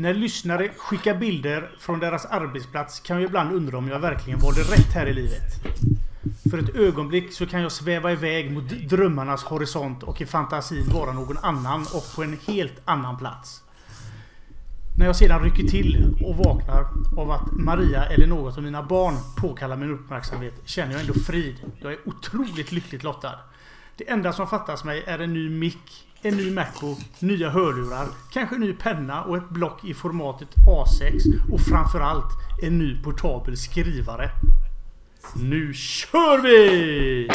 När lyssnare skickar bilder från deras arbetsplats kan jag ibland undra om jag verkligen valde rätt här i livet. För ett ögonblick så kan jag sväva iväg mot drömmarnas horisont och i fantasin vara någon annan och på en helt annan plats. När jag sedan rycker till och vaknar av att Maria eller något av mina barn påkallar min uppmärksamhet känner jag ändå frid. Jag är otroligt lyckligt lottad. Det enda som fattas mig är en ny mick, en ny Macro, nya hörlurar, kanske en ny penna och ett block i formatet A6 och framförallt en ny portabel skrivare. Nu kör vi!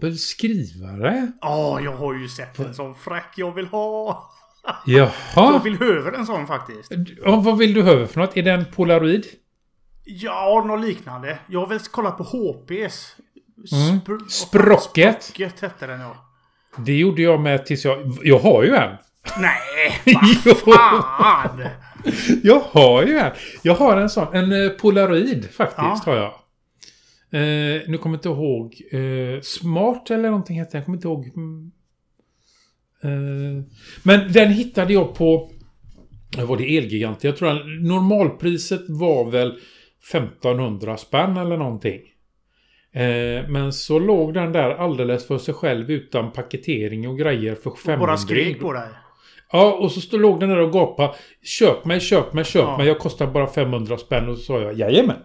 Portabel skrivare. Ja, jag har ju sett en sån fräck jag vill ha. Jaha. Jag vill över en sån faktiskt. Ja, vad vill du ha för något? Är den polaroid? Ja, något liknande. Jag har väl kollat på HPs. Mm. Spr- Sprocket. Sprocket hette den ja. Det gjorde jag med tills jag... Jag har ju en. Nej, vad fan! Jag har ju en. Jag har en sån. En eh, polaroid faktiskt Ja. har jag. Eh, nu kommer jag inte ihåg. Eh, smart eller någonting hette. Jag kommer inte ihåg. Mm. Eh, men den hittade jag på... Var det? Elgigant. Jag tror att normalpriset var väl 1500 spänn eller någonting. Men så låg den där alldeles för sig själv utan paketering och grejer för 500. Bara skrek på dig. Ja, och så stod, låg den där och gapade. Köp mig, köp mig, köp Ja. mig. Jag kostar bara 500 spänn. Och så sa jag jajamän.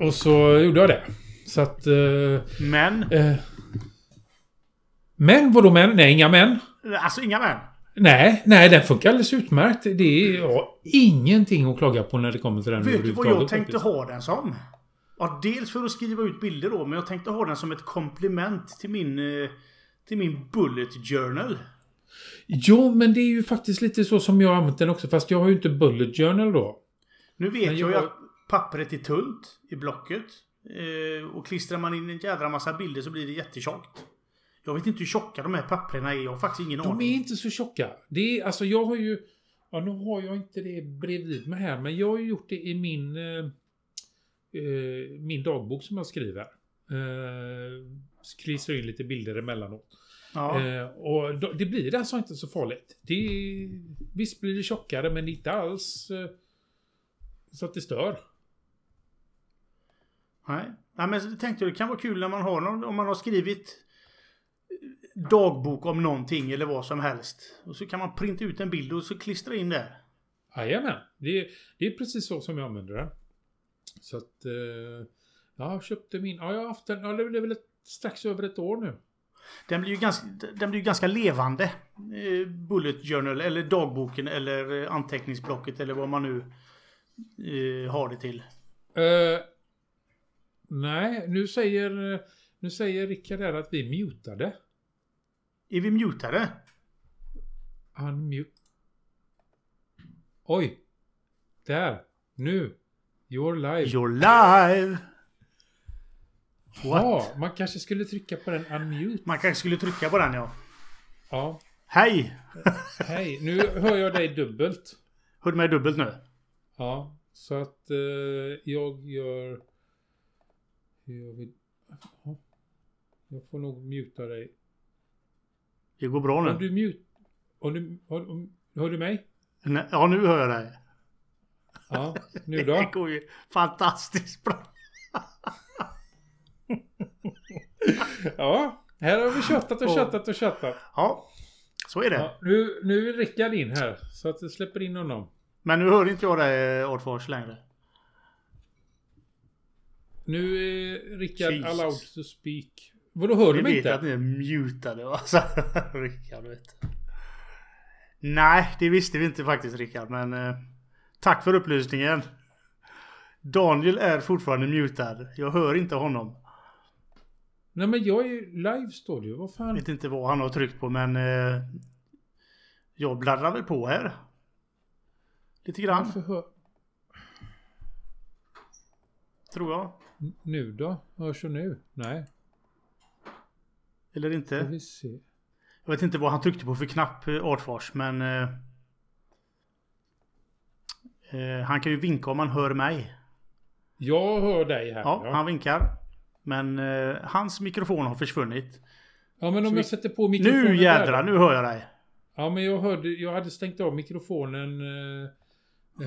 Och så gjorde jag det. Så att... Eh, Men, eh, men, vadå men? Nej, inga men. alltså inga män. Nej, nej, den funkar alldeles utmärkt. Det är har ingenting att klaga på när det kommer till den Vet du vad jag tänkte faktiskt. ha den som? Ja, dels för att skriva ut bilder då, men jag tänkte ha den som ett komplement till min... eh, Till min bullet journal. Jo, men det är ju faktiskt lite så som jag har använt den också. Fast jag har ju inte bullet journal då. Nu vet Men jag ju jag- att pappret är tunt i blocket. Eh, och klistrar man in en jädra massa bilder så blir det jättetjockt. Jag vet inte hur tjocka de här papperna är. Jag har faktiskt ingen De är aning. inte så tjocka. Det är, alltså jag har ju... Ja, nu har jag inte det bredvid mig här, men jag har ju gjort det i min... Eh, eh, min dagbok som jag skriver. Eh, klistrar in lite bilder emellanåt. Ja. Eh, och då, det blir alltså inte så farligt. Det, visst blir det tjockare, men inte alls eh, så att det stör. Nej. Nej, men jag tänkte det kan vara kul när man har någon, om man har skrivit dagbok om någonting eller vad som helst. Och så kan man printa ut en bild och så klistra in där. Jajamän, det, är- det är precis så som jag använder den. Så att... Eh, jag köpte min... Ja, jag har haft den... Ja, det är väl ett, strax över ett år nu. Den blir ju ganska, den blir ganska levande. Eh, Bullet journal eller dagboken eller eh, anteckningsblocket eller vad man nu eh, har det till. Eh, nej, nu säger, nu säger Rickard här att vi är mutade. Är vi mutade? Unmute. Oj! Där! Nu! You're live. You're live! Ja, man kanske skulle trycka på den unmute. Man kanske skulle trycka på den ja. Ja. Hej! Hej, nu hör jag dig dubbelt. Hör du mig dubbelt nu? Ja, så att eh, jag gör... Jag, vill, Jaha. jag får nog muta dig. Det går bra Om nu. du mute... Om du, om, om, hör du mig? Nej, Ja, nu hör jag dig. Ja, nu Det då? går ju fantastiskt bra. Ja, här har vi köttat och köttat och köttat. Ja, så är det. Ja, nu, nu är Rickard in här, så att jag släpper in honom. Men nu hör inte jag dig Artfors längre. Nu är Rickard Jesus. allowed to speak. Vadå, hör Vi du mig vet inte? att ni är mutade va? Så, Rickard vet. Nej, det visste vi inte faktiskt Rickard. Men eh, tack för upplysningen. Daniel är fortfarande mutad. Jag hör inte honom. Nej men jag är ju live står det ju. Vad Jag fan? vet inte vad han har tryckt på men eh, jag bladdrar väl på här. Lite grann, tror jag. Nu då? Hörs jag nu? Nej. Eller Ska inte. vi se. Jag vet inte vad han tryckte på för knapp, eh, Artfors, men... Eh, eh, han kan ju vinka om han hör mig. Jag hör dig här. Ja, Ja, han vinkar. Men eh, hans mikrofon har försönnit. ja men om Så jag vi- sätter på mikrofonen Nu då? nu hör jag dig. Ja men jag hörde, jag hade stängt av mikrofonen. Eh,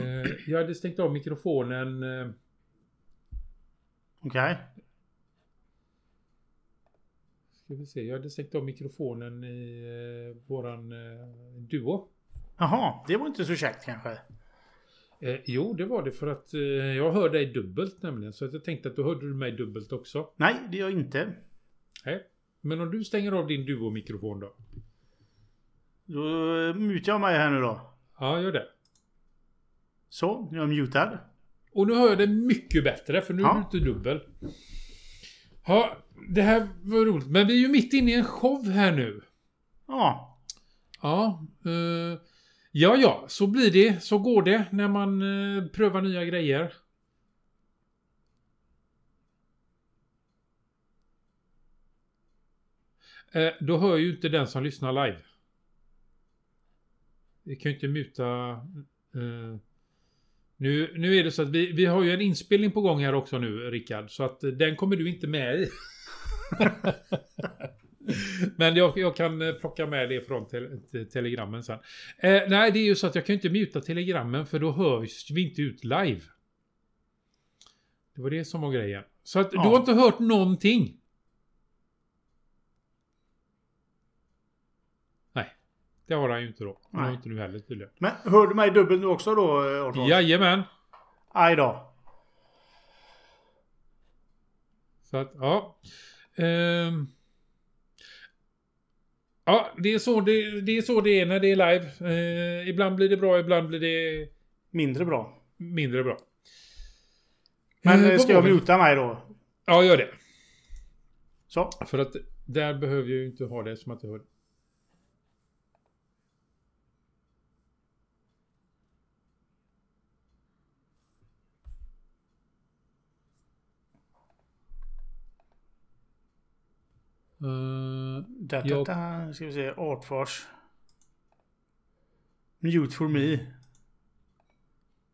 eh, jag hade stängt av mikrofonen. Okej. ska vi se, jag hade stängt av mikrofonen i eh, våran eh, duo. Jaha, det var inte så käckt kanske. Eh, jo, det var det för att eh, jag hör dig dubbelt nämligen. Så att jag tänkte att då hörde du mig dubbelt också. Nej, det gör jag inte. Nej. Men om du stänger av din duo-mikrofon då? Då eh, mutar jag mig här nu då. Ja, gör det. Så, jag är mutad. Och nu hör jag det mycket bättre för nu Ja. är du inte dubbel. Ja, det här var roligt. Men vi är ju mitt inne i en show här nu. Ja, Ja, eh, ja, ja, så blir det. Så går det när man eh, prövar nya grejer. Eh, då hör ju inte den som lyssnar live. Vi kan ju inte muta... Eh, nu, nu är det så att vi, vi har ju en inspelning på gång här också nu, Rickard. Så att eh, den kommer du inte med i. Men jag, jag kan eh, plocka med det från te, te, telegrammen sen. Eh, nej, det är ju så att jag kan inte muta telegrammen för då hörs vi inte ut live. Det var det som var grejen. Så att Ja. du har inte hört någonting. Nej, det har han ju inte då. Det har inte du heller tydligen. men hör du mig dubbelt nu också då, eh, Artfors? Jajamän. Aj då. Så att, ja. Ehm. Ja, det är, så det, det är så det är när det är live. Eh, ibland blir det bra, ibland blir det Mindre bra. mindre bra. Men Eh, eh, vad ska jag muta mig då? Ja, gör det. Så. För att där behöver jag ju inte ha det som att jag hör. Uh, da, Jag- da. Ska vi se. Artfors. Mute for me.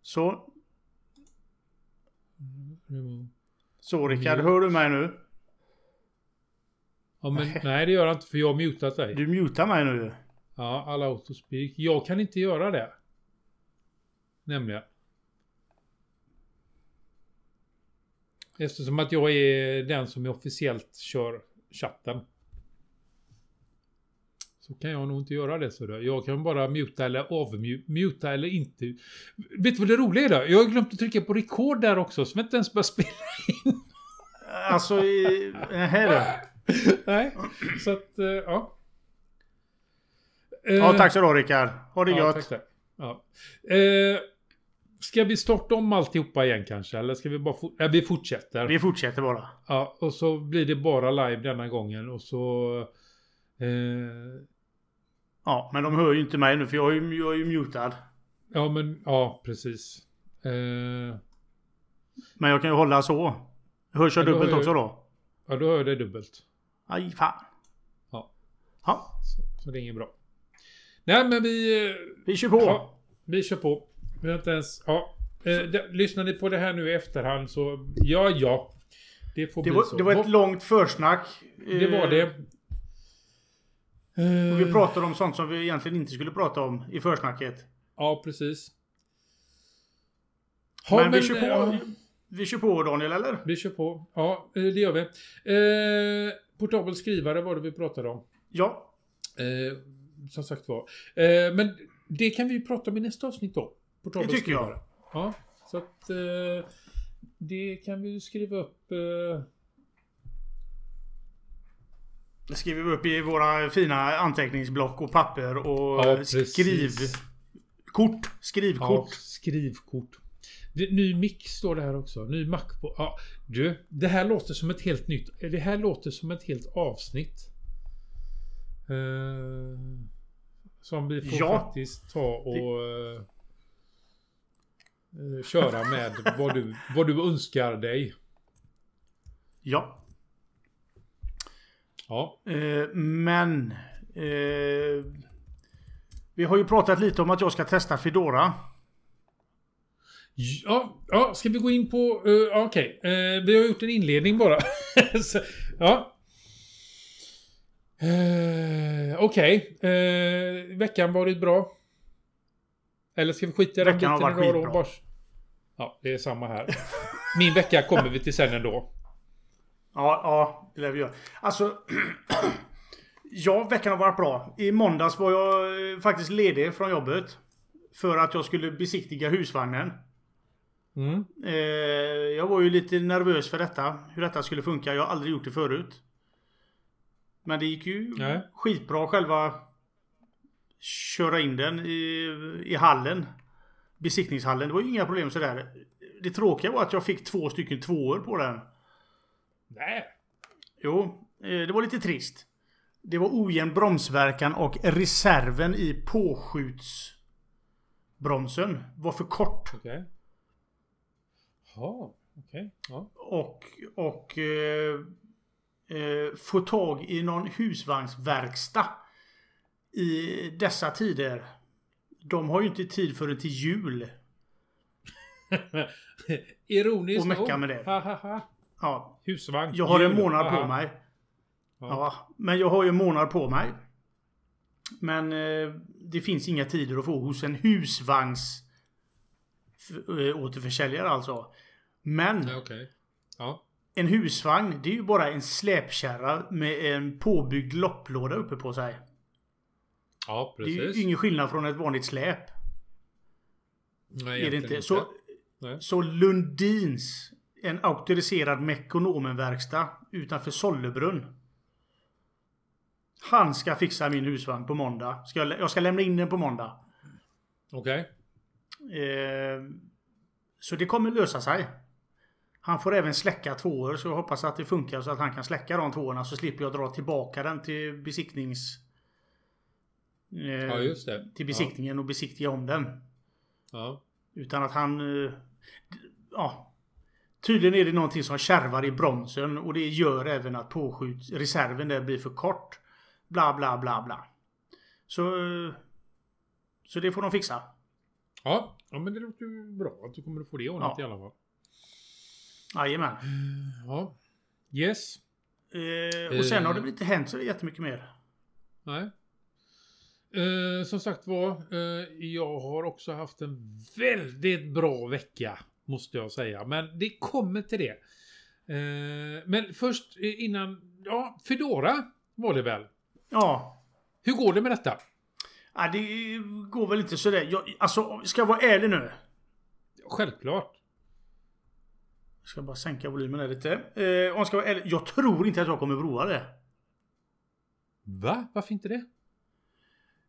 Så. Så Rickard, hör du mig nu? ja, men, Nej. nej, det gör jag inte för jag har mutat dig. Du mutar mig nu. Ja, alla autospeak. Jag kan inte göra det. Nämligen. Eftersom att jag är den som officiellt kör chatten. Så kan jag nog inte göra det så då. Jag kan bara muta eller avmuta eller inte. Vet du vad det roliga är då? Jag har glömt att trycka på record där också. Så jag inte ens börjar spela. Alltså, i, här är det. Nej, så att, eh, ja. Ja, Eh, tack så du ha Rickard. Ha det ja, gött. tack, tack. Ja. Eh, ska vi starta om alltihopa igen kanske? Eller ska vi bara fort- äh, vi fortsätter? Vi fortsätter bara. Ja, och så blir det bara live denna gången och så... Eh, Ja, men de hör ju inte mig nu för jag är ju, jag är ju mutad. ja, men ja, precis. Eh, Men jag kan ju hålla så. Hörs jag Ja, dubbelt också då? ja, då hör jag det dubbelt. Aj, fan. Ja. Ja, Så, så det är inget bra. Nej, men vi... eh, vi kör på. Ja, vi kör på. Vi har inte ens... Ja. Eh, det, lyssnar ni på det här nu i efterhand så... Ja, ja. Det får Det bli var, så. det var ett Vad- långt försnack. det var Eh, det. och Eh, Vi pratade om sånt som vi egentligen inte skulle prata om i försnacket. Ja, precis. Ja, men, vi kör på. ja, Vi kör på Daniel, eller? vi kör på. Ja, eh, det gör vi. Eh, portabel skrivare var det vi pratade om. Ja. Eh, som sagt var. Eh, men det kan vi ju prata om i nästa avsnitt då. Portabel Det tycker jag. Ja, så att eh, det kan vi ju skriva upp. Eh, Det skriver vi upp i våra fina anteckningsblock och papper och Ja, skrivkort. Skrivkort. Ja, skrivkort. Det, ny mick står det här också. Ny Mac på... Ja, du, det här låter som ett helt nytt... Det här låter som ett helt avsnitt. Eh, som vi får Ja. faktiskt ta och... eh, eh, köra med vad du, vad du önskar dig. Ja. Ja. Eh, men... Eh, vi har ju pratat lite om att jag ska testa Fedora. Ja, ja, ska vi gå in på... Uh, Okej, Eh, vi har gjort en inledning bara. Så, ja. Uh, Okej, Eh, veckan varit bra? Eller ska vi skita i varit idag då? Bara- Ja, det är samma här. Min vecka kommer vi till sen ändå. Ja, ja, det lär vi göra. Alltså... ja, veckan har varit bra. I måndags var jag eh, faktiskt ledig från jobbet. För att jag skulle besiktiga husvagnen. Mm. Eh, jag var ju lite nervös för detta. Hur detta skulle funka. Jag har aldrig gjort det förut. Men det gick ju Nej. skitbra själva köra in den i, i hallen. Besiktningshallen. Det var ju inga problem sådär. Det tråkiga var att jag fick två stycken tvåor på den. Nej. Jo, eh, det var lite trist. Det var ojämn bromsverkan och reserven i påskjutsbromsen var för kort. Okej. Ja, okej. Ja. Och, och eh, eh, få tag i någon husvagnsverkstad i dessa tider. De har ju inte tid förrän till jul. Ironiskt Och mecka med det. Ja, Husvagn. jag har en månad på mig. Ja. Men jag har ju en månad på mig. Men eh, det finns inga tider att få hos en husvagns eh, återförsäljare alltså. Men Okej. Ja. en husvagn det är ju bara en släpkärra med en påbyggd lopplåda uppe på sig. Ja, Det är ju precis. ingen skillnad från ett vanligt släp. Nej, Är det egentligen inte? Så, Nej. så Lundins, en auktoriserad Mekonomenverkstad utanför Sollebrunn. Han ska fixa min husvagn på måndag. Ska jag, jag ska lämna in den på måndag. Okej. Eh, så det kommer lösa sig. Han får även släcka tvåor så jag hoppas att det funkar så att han kan släcka de tvåorna så slipper jag dra tillbaka den till besiktnings... Eh, Ja. Till besiktningen och besiktiga om den. Ja. Utan att han... eh, Ja. Tydligen är det någonting som kärvar i bromsen och det gör även att påskjut reserven där blir för kort. Bla bla bla bla. Så... eh, Så det får de fixa. Ja. ja, men det låter ju bra att du kommer att få det ordnat Ja. i alla fall. Jajamän. Ja. Yes. Eh, och sen har det väl inte hänt så jättemycket mer. Nej. Eh, som sagt var, eh, jag har också haft en väldigt bra vecka. Måste jag säga. Men det kommer till det. Eh, men först eh, innan... Ja, Fedora var det väl? Ja. Hur går det med detta? ja det går väl inte sådär. Jag, alltså, ska jag vara ärlig nu. Självklart. Jag ska bara sänka volymen här lite. Eh, om jag, ska vara ärlig, jag tror inte att jag kommer prova det. Va? Varför inte det?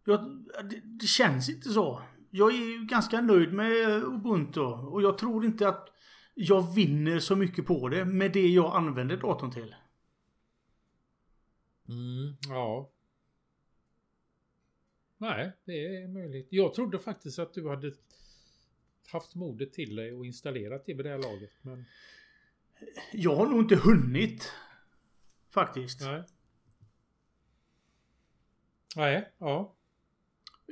Jag, det, det känns inte så. Jag är ju ganska nöjd med Ubuntu och jag tror inte att jag vinner så mycket på det med det jag använder datorn till. Mm, ja. Nej, det är möjligt. Jag trodde faktiskt att du hade haft modet till dig och installerat det vid det här laget. Men... Jag har nog inte hunnit. Faktiskt. Nej. Nej, ja.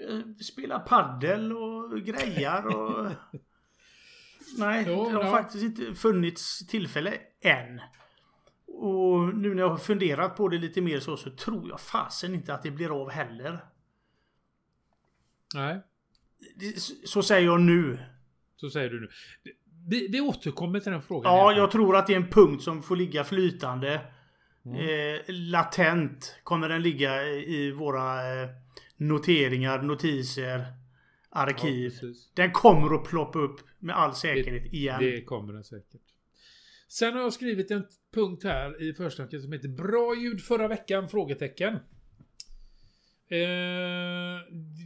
Eh, Spela paddel och grejar och... Nej, Jo, det har ja. faktiskt inte funnits tillfälle än. Och nu när jag har funderat på det lite mer så, så tror jag fasen inte att det blir av heller. Nej, Så säger jag nu. så säger du nu. Vi, vi återkommer till den frågan. Ja, jag tror att det är en punkt som får ligga flytande. Eh, latent kommer den ligga i våra eh, noteringar, notiser, arkiv. Ja, den kommer att ploppa upp med all säkerhet igen. Det kommer den säkert. Sen har jag skrivit en punkt här i förstanken som heter Bra ljud förra veckan? Frågetecken. Eh,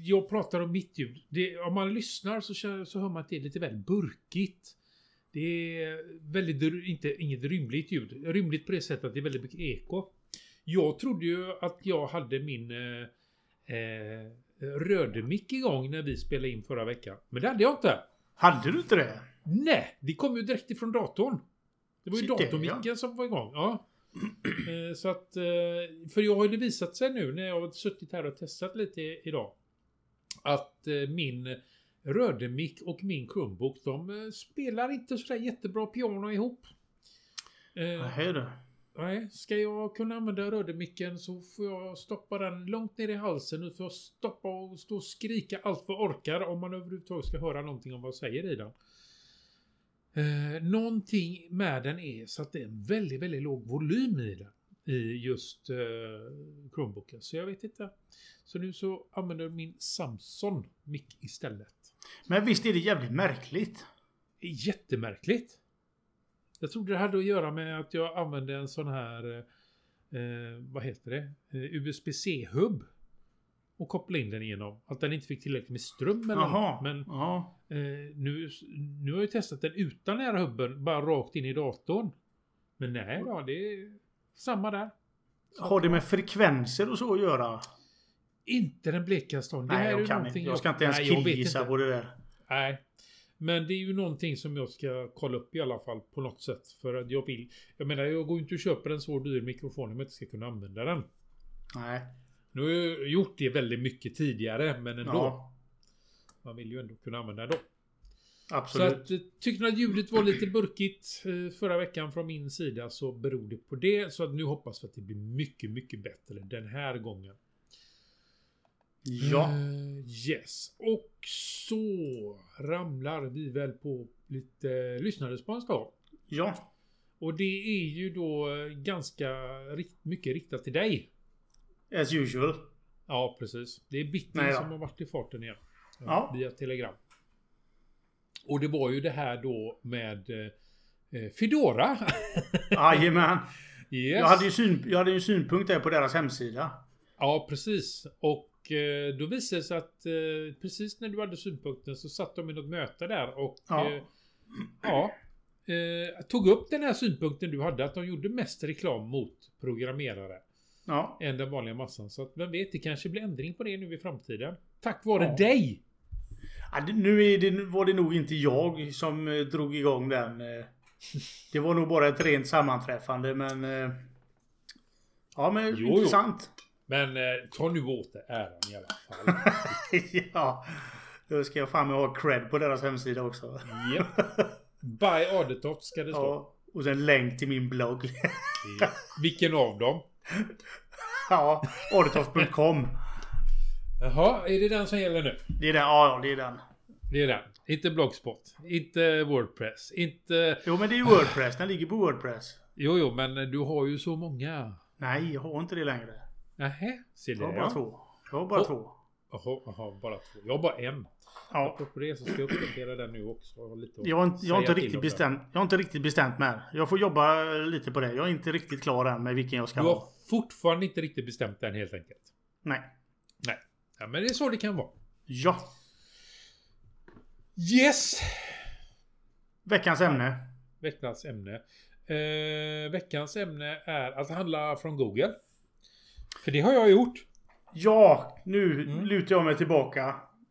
jag pratar om mitt ljud. Det, om man lyssnar så, så hör man att det är lite väl burkigt. Det är väldigt, inte, inget rymligt ljud. Rymligt på det sättet att det är väldigt mycket eko. Jag trodde ju att jag hade min eh, eh, rödemick igång när vi spelade in förra veckan. Men det hade jag inte. Hade du inte det? Nej, det kom ju direkt ifrån datorn. Det var ju datormicken som var igång. Ja. Eh, Så att... eh, För jag har ju det visat sig nu när jag har suttit här och testat lite idag. Att eh, min Rödemick och min Chromebook de spelar inte sådär jättebra piano ihop. Eh, Nej du. Nej, ska jag kunna använda rödemicken så får jag stoppa den långt ner i halsen. Nu får jag stoppa och stå och skrika allt vad orkar om man överhuvudtaget ska höra någonting om vad jag säger i den. Eh, någonting med den är så att det är en väldigt, väldigt låg volym i den. I just eh, Chromebooken. Så jag vet inte. Så nu så använder min Samsung mick istället. Men visst är det jävligt märkligt? Jättemärkligt. Jag trodde det hade att göra med att jag använde en sån här, eh, eh, vad heter det, eh, USB-C-hubb. Och kopplade in den igenom. Att den inte fick tillräckligt med ström eller Jaha. något. Men Ja. eh, nu, nu har jag testat den utan den här hubben, bara rakt in i datorn. Men nej då, det är samma där. Har det med frekvenser och så att göra? Inte den blekaste Nej, jag kan inte. Jag ska inte ens killgissa på det där. Nej. Men det är ju någonting som jag ska kolla upp i alla fall på något sätt. För att jag vill... Jag menar, jag går ju inte och köper en så dyr mikrofon om jag inte ska kunna använda den. Nej. Nu har jag gjort det väldigt mycket tidigare, men ändå. Ja. Man vill ju ändå kunna använda den då. Så Absolut. att, eh, tyckte ni att ljudet var lite burkigt eh, förra veckan från min sida så beror det på det. Så att nu hoppas vi att det blir mycket, mycket bättre den här gången. Ja. Eh, yes. Och så ramlar vi väl på lite lyssnarrespons då. Ja. Och det är ju då eh, ganska rikt, mycket riktat till dig. As usual. Ja, precis. Det är Bitting Nej då. som har varit i farten igen. Ja. Via Telegram. Och det var ju det här då med eh, eh, Fedora. Jajamän. yes. Jag hade ju syn, jag hade ju synpunkt där på deras hemsida. Ja, precis. Och eh, då visade det sig att eh, precis när du hade synpunkten så satt de i något möte där och Ja. eh, ja tog upp den här synpunkten du hade att de gjorde mest reklam mot programmerare Ja. än den vanliga massan. Så att vem vet, det kanske blir ändring på det nu i framtiden. Tack vare Ja. dig! Ja, Nu det, var det nog inte jag som drog igång den. Det var nog bara ett rent sammanträffande men... Ja men Jo, jo. Men eh, ta nu åt dig äran i alla fall. ja. Då ska jag fan ha cred på deras hemsida också. Japp. By Adetoft ska det stå. Ja. Och sen länk till min blogg. Ja. Vilken av dem? ja. Auditoft.com. Jaha, är det den som gäller nu? Det är den. Ja, det är den. Det är den. Inte Blogspot. Inte Wordpress. Inte... Jo men det är Wordpress. Den ligger på Wordpress. Jo, jo, men du har ju så många. Nej, jag har inte det längre. Nähä, ser Jag har bara två. Jag har bara Och- två. Jaha, jaha, bara två. Jag har bara en. Ja. Apropå det så ska jag uppdatera den nu också. Jag har, lite Jag har inte, jag har inte riktigt bestämt. Jag har inte riktigt bestämt mig. Jag får jobba lite på det. Jag är inte riktigt klar än med vilken jag ska den. Du har ha. fortfarande inte riktigt bestämt den helt enkelt. Nej. Nej. Ja, men det är så det kan vara. Ja. Yes! Veckans ämne. Veckans ämne. Eh, veckans ämne är att handla från Google. För det har jag gjort. Ja, nu Mm. lutar jag mig tillbaka.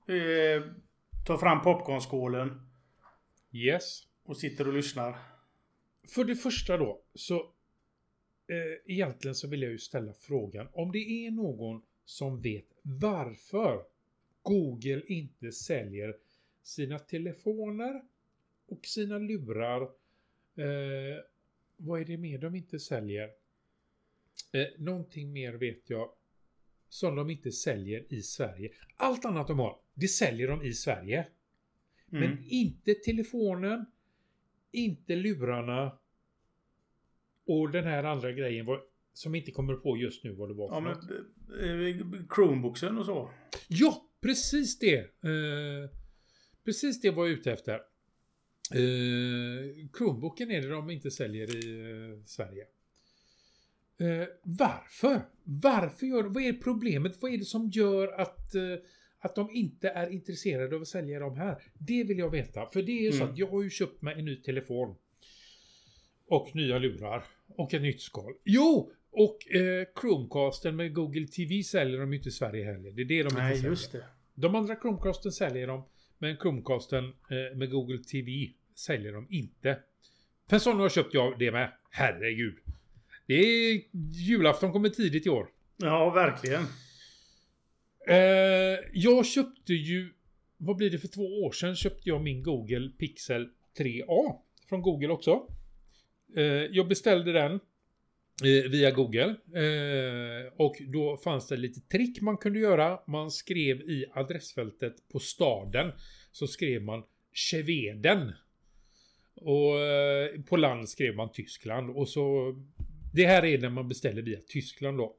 Eh, tar fram popcornskålen Yes. och sitter och lyssnar. För det första då, så eh, egentligen så vill jag ju ställa frågan om det är någon som vet varför Google inte säljer sina telefoner och sina lurar. Eh, vad är det mer de inte säljer? Eh, någonting mer vet jag som de inte säljer i Sverige. Allt annat de har, det säljer de i Sverige. Mm. Men inte telefonen, inte lurarna och den här andra grejen var, som inte kommer på just nu vad det var för Ja, något. men, eh, Chromeboxen och så. Ja, precis det! Eh, precis det var jag ute efter. Eh, Chromebooken är det de inte säljer i eh, Sverige. Eh, varför? Varför gör Vad är problemet? Vad är det som gör att, eh, att de inte är intresserade av att sälja de här? Det vill jag veta. För det är ju så Mm. att jag har ju köpt mig en ny telefon. Och nya lurar. Och ett nytt skal. Jo! Och eh, Chromecasten med Google TV säljer de ju inte i Sverige heller. Det är det de inte Nej, säljer. just det. De andra Chromecasten säljer de. Men Chromecasten eh, med Google TV säljer de inte. För sån har köpt jag det med. Herregud. Det är julafton kommer tidigt i år. Ja, verkligen. Eh, jag köpte ju... Vad blir det för två år sedan köpte jag min Google Pixel 3A. Från Google också. Eh, jag beställde den eh, via Google. Eh, och då fanns det lite trick man kunde göra. Man skrev i adressfältet på staden. Så skrev man Schweden. Och eh, på land skrev man Tyskland. Och så... Det här är när man beställer via Tyskland då.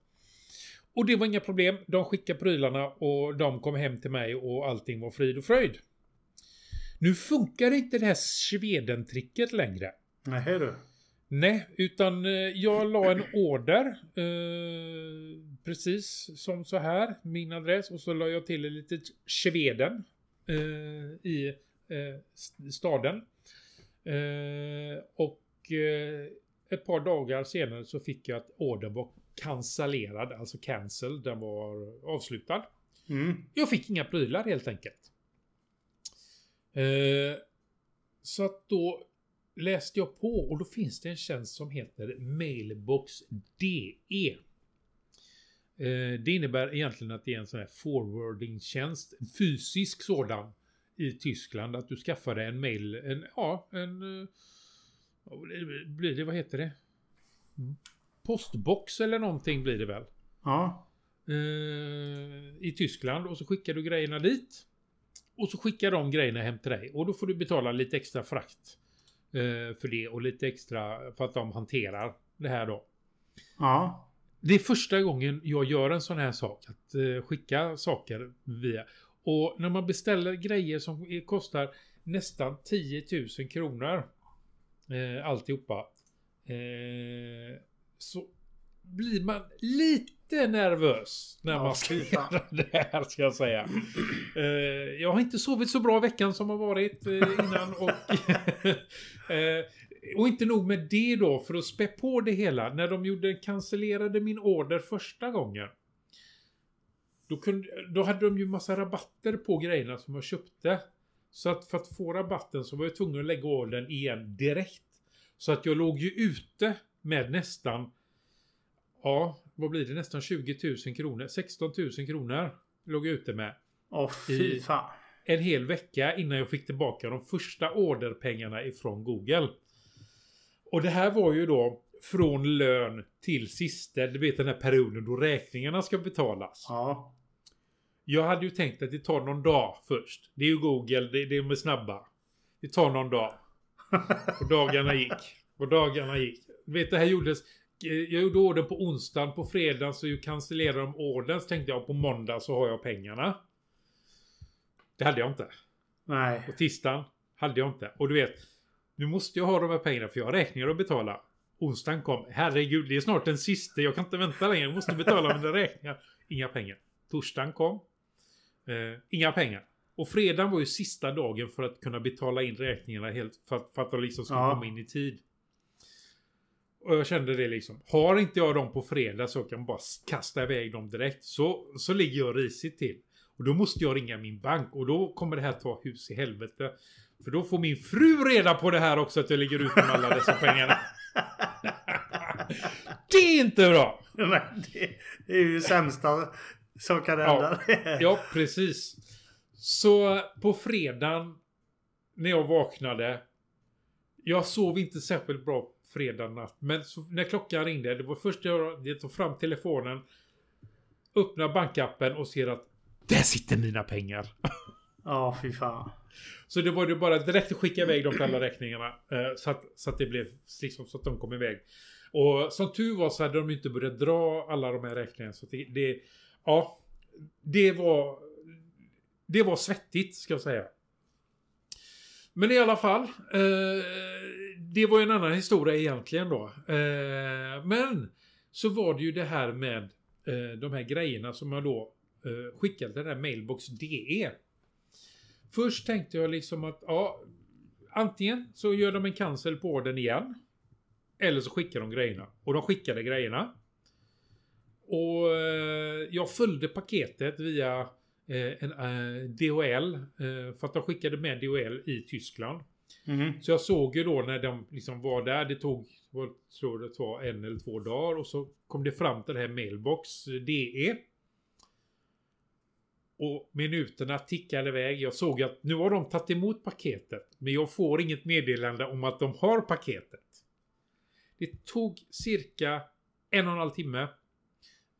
Och det var inga problem. De skickade prylarna och de kom hem till mig och allting var frid och fröjd. Nu funkar inte det här Sveden-tricket längre. Nej du. Nej, utan eh, jag la en order. Eh, precis som så här. Min adress. Och så la jag till ett litet Sveden. Eh, I eh, st- staden. Eh, och eh, ett par dagar senare så fick jag att ordern var cancellerad. Alltså cancel. Den var avslutad. Mm. Jag fick inga prylar helt enkelt. Eh, så att då läste jag på och då finns det en tjänst som heter Mailbox DE. Eh, det innebär egentligen att det är en sån här forwarding-tjänst, en fysisk sådan i Tyskland. Att du skaffar dig en mail, en, ja, en... blir det, vad heter det? Postbox eller någonting blir det väl? Ja. eh, i Tyskland och så skickar du grejerna dit. Och så skickar de grejerna hem till dig och då får du betala lite extra frakt eh, för det och lite extra för att de hanterar det här då. Ja. Det är första gången jag gör en sån här sak. Att eh, skicka saker via. Och när man beställer grejer som kostar nästan 10 000 kronor. Eh, alltihopa. Eh, så blir man lite nervös när Ja, man ska göra det här ska jag säga. Eh, jag har inte sovit så bra veckan som har varit eh, innan och... eh, och inte nog med det då, för att spä på det hela. När de gjorde, cancellerade min order första gången. Då, kunde, då hade de ju massa rabatter på grejerna som jag köpte. Så att för att få rabatten så var jag tvungen att lägga ordern igen direkt. Så att jag låg ju ute med nästan... Ja, vad blir det? Nästan 20 000 kronor. 16 000 kronor låg jag ute med. Åh fy fan. En hel vecka innan jag fick tillbaka de första orderpengarna ifrån Google. Och det här var ju då från lön till sista, du vet den här perioden då räkningarna ska betalas. Ja. Jag hade ju tänkt att det tar någon dag först. Det är ju Google, det, det är med snabba. Det tar någon dag. Och dagarna gick. Och dagarna gick. Du vet, det här gjordes... eh, Jag gjorde ordern på onsdagen, på fredagen så cancellerade de ordern. Så tänkte jag på måndag så har jag pengarna. Det hade jag inte. Nej. På tisdagen hade jag inte. Och du vet, nu måste jag ha de här pengarna för jag har räkningar att betala. Onsdagen kom. Herregud, det är snart den sista. Jag kan inte vänta längre. Jag måste betala mina räkningar. Inga pengar. Torsdagen kom. Eh, inga pengar. Och fredagen var ju sista dagen för att kunna betala in räkningarna helt för att, för att de liksom skulle Ja. komma in i tid. Och jag kände det liksom. Har inte jag dem på fredag så kan jag bara kasta iväg dem direkt. Så, så ligger jag risigt till. Och då måste jag ringa min bank och då kommer det här ta hus i helvete. För då får min fru reda på det här också att jag ligger ut med alla dessa pengarna. det är inte bra! Det, är ju sämsta som kan hända. Ja, precis. Så på fredagen när jag vaknade. Jag sov inte särskilt bra fredag natt. Men så, när klockan ringde. Det var först jag, tog fram telefonen. Öppnar bankappen och ser att där sitter mina pengar. Ja, fy fan. Så det var ju bara direkt att skicka iväg de till alla räkningarna. Eh, så, att, så att det blev liksom så att de kom iväg. Och som tur var så hade de inte börjat dra alla de här räkningarna. Så det, det ja, det var det var svettigt ska jag säga. Men i alla fall. Eh, det var ju en annan historia egentligen då. Eh, men så var det ju det här med eh, de här grejerna som jag då eh, skickade till den här mailbox DE. Först tänkte jag liksom att ja, antingen så gör de en cancel på den igen. Eller så skickar de grejerna. Och de skickade grejerna. Och eh, jag följde paketet via eh, en eh, DHL. För att de skickade med DHL i Tyskland. Mhm. Så jag såg ju då när de liksom var där. Det tog, vad tror det var, en eller två dagar. Och så kom det fram till det här mailbox DE. Och minuterna tickade iväg. Jag såg att nu har de tagit emot paketet. Men jag får inget meddelande om att de har paketet. Det tog cirka en och en halv timme.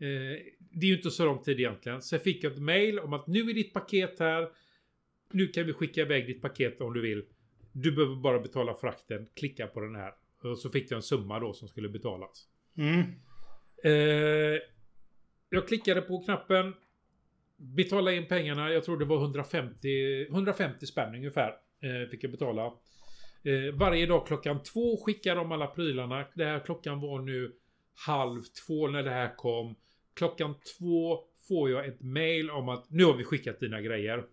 Eh, det är ju inte så lång tid egentligen. Sen fick jag ett mail om att nu är ditt paket här. Nu kan vi skicka iväg ditt paket om du vill. Du behöver bara betala frakten. Klicka på den här. Och så fick jag en summa då som skulle betalas. Mm. Eh, jag klickade på knappen. Betala in pengarna. Jag tror det var 150, 150 spänn ungefär. Eh, fick jag betala. Eh, varje dag klockan två skickar de alla prylarna. Det här klockan var nu halv två när det här kom. Klockan två får jag ett mail om att nu har vi skickat dina grejer.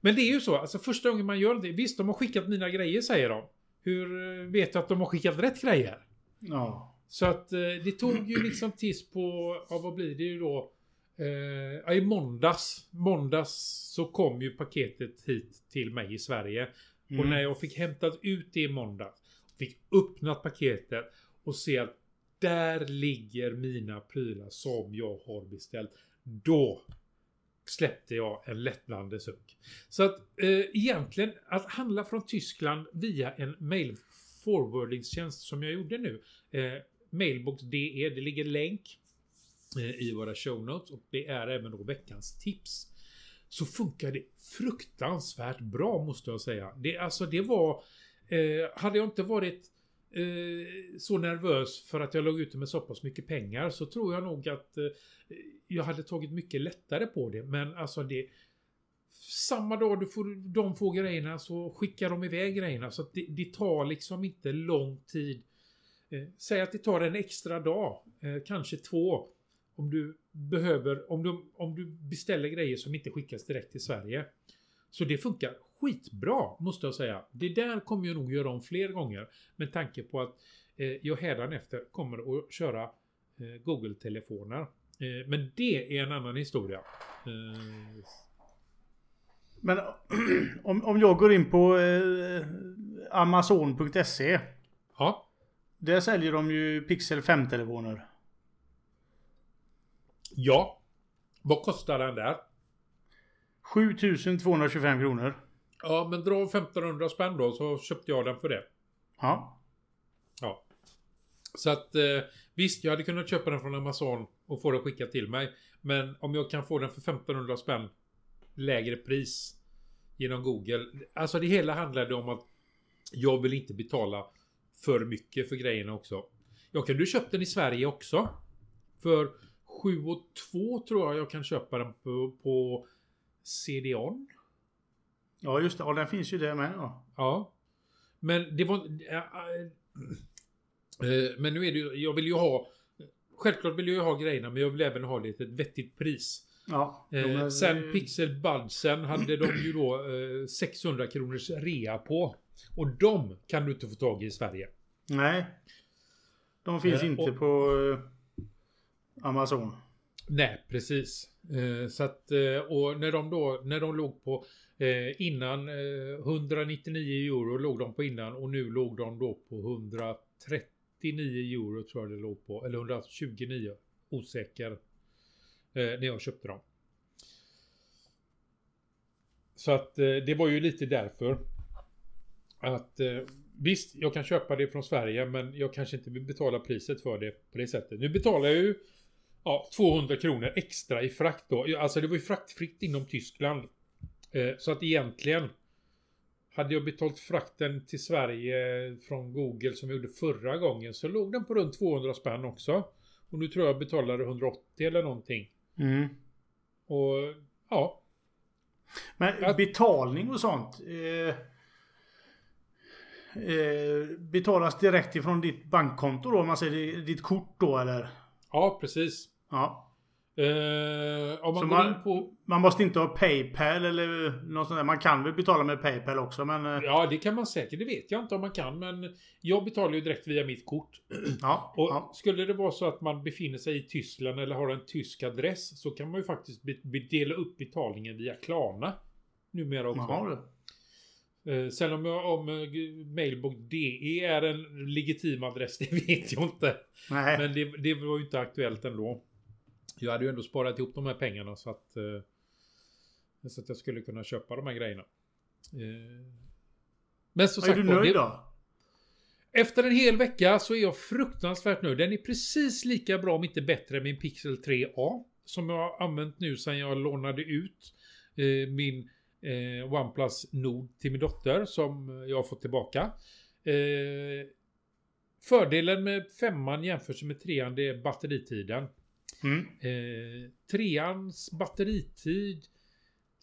Men det är ju så, alltså första gången man gör det. Visst, de har skickat mina grejer säger de. Hur eh, vet du att de har skickat rätt grejer? Ja. Så att eh, det tog ju liksom tills på, ja vad blir det ju då? Eh, I måndags, måndags så kom ju paketet hit till mig i Sverige. Och Mm. när jag fick hämtat ut det i måndags, fick öppnat paketet och se att där ligger mina prylar som jag har beställt. Då släppte jag en lättnande suck. Så att eh, egentligen att handla från Tyskland via en mail forwardingstjänst som jag gjorde nu. Eh, Mailbox DE, det ligger länk eh, i våra show notes och det är även då veckans tips. Så funkar det fruktansvärt bra måste jag säga. Det, alltså det var... Eh, hade jag inte varit eh, så nervös för att jag låg ute med så pass mycket pengar så tror jag nog att eh, jag hade tagit mycket lättare på det. Men alltså det... Samma dag du får, de får grejerna så skickar de iväg grejerna. Så att det, det tar liksom inte lång tid. Eh, säg att det tar en extra dag, eh, kanske två. Om du behöver, om du, om du beställer grejer som inte skickas direkt till Sverige. Så det funkar skitbra måste jag säga. Det där kommer jag nog göra om fler gånger. Med tanke på att eh, jag hädanefter kommer att köra eh, Google-telefoner. Eh, men det är en annan historia. Eh, Men om, om jag går in på eh, Amazon.se. ja, Där säljer de ju Pixel 5-telefoner. ja. Vad kostar den där? 7225 kronor. Ja, men dra 1500 spänn då så köpte jag den för det. Ja. Ja. Så att eh, visst, jag hade kunnat köpa den från Amazon och få den skickad till mig. Men om jag kan få den för 1500 spänn lägre pris genom Google. Alltså det hela handlade om att jag vill inte betala för mycket för grejerna också. Jag kan du köpt den i Sverige också. För 7 och 2 tror jag jag kan köpa den på, på CD-ON. Ja, just det. Ja, den finns ju där med. Ja. Ja. Men det var... Äh, äh, men nu är det ju... Jag vill ju ha... Självklart vill jag ju ha grejerna men jag vill även ha till ett vettigt pris. ja. Eh, är- sen Pixel Budsen hade de ju då eh, 600 kronors rea på. Och de kan du inte få tag i i Sverige. Nej. De finns Eh, inte och- på eh, Amazon. Nej, precis. Eh, så att, och när de då, när de låg på eh, innan, eh, 199 euro låg de på innan och nu låg de då på 139 euro tror jag det låg på. Eller 129. Osäker. Eh, när jag köpte dem. Så att eh, det var ju lite därför. Att eh, visst, jag kan köpa det från Sverige men jag kanske inte vill betala priset för det på det sättet. Nu betalar jag ju ja, 200 kronor extra i frakt då. Alltså det var ju fraktfritt inom Tyskland. Eh, så att egentligen hade jag betalt frakten till Sverige från Google som jag gjorde förra gången så låg den på runt 200 spänn också. Och nu tror jag betalade 180 eller någonting. Mm. Och ja, Men Att- betalning och sånt. Eh, eh, betalas direkt ifrån ditt bankkonto då? Om man säger ditt kort då eller? ja precis. Ja. Om man man, på... man måste inte ha Paypal eller något sånt där. Man kan väl betala med Paypal också men... eh, Ja, det kan man säkert. Det vet jag inte om man kan, men jag betalar ju direkt via mitt kort. Ja. Och ja. skulle det vara så att man befinner sig i Tyskland eller har en tysk adress så kan man ju faktiskt dela upp betalningen via Klarna. Numera också. Jaha, du. Eh, sen om, om mailbox.de är en legitim adress, det vet jag inte. Nej. Men det, det var ju inte aktuellt ändå. Jag hade ju ändå sparat ihop de här pengarna så att... Eh, så att jag skulle kunna köpa de här grejerna. Eh, men som är sagt du var, nöjd då? efter en hel vecka så är jag fruktansvärt nöjd. Den är precis lika bra om inte bättre än min Pixel 3A. Som jag har använt nu sedan jag lånade ut eh, min eh, OnePlus Nord till min dotter som jag har fått tillbaka. Eh, fördelen med femman jämfört med trean det är batteritiden. Mm. Eh, treans batteritid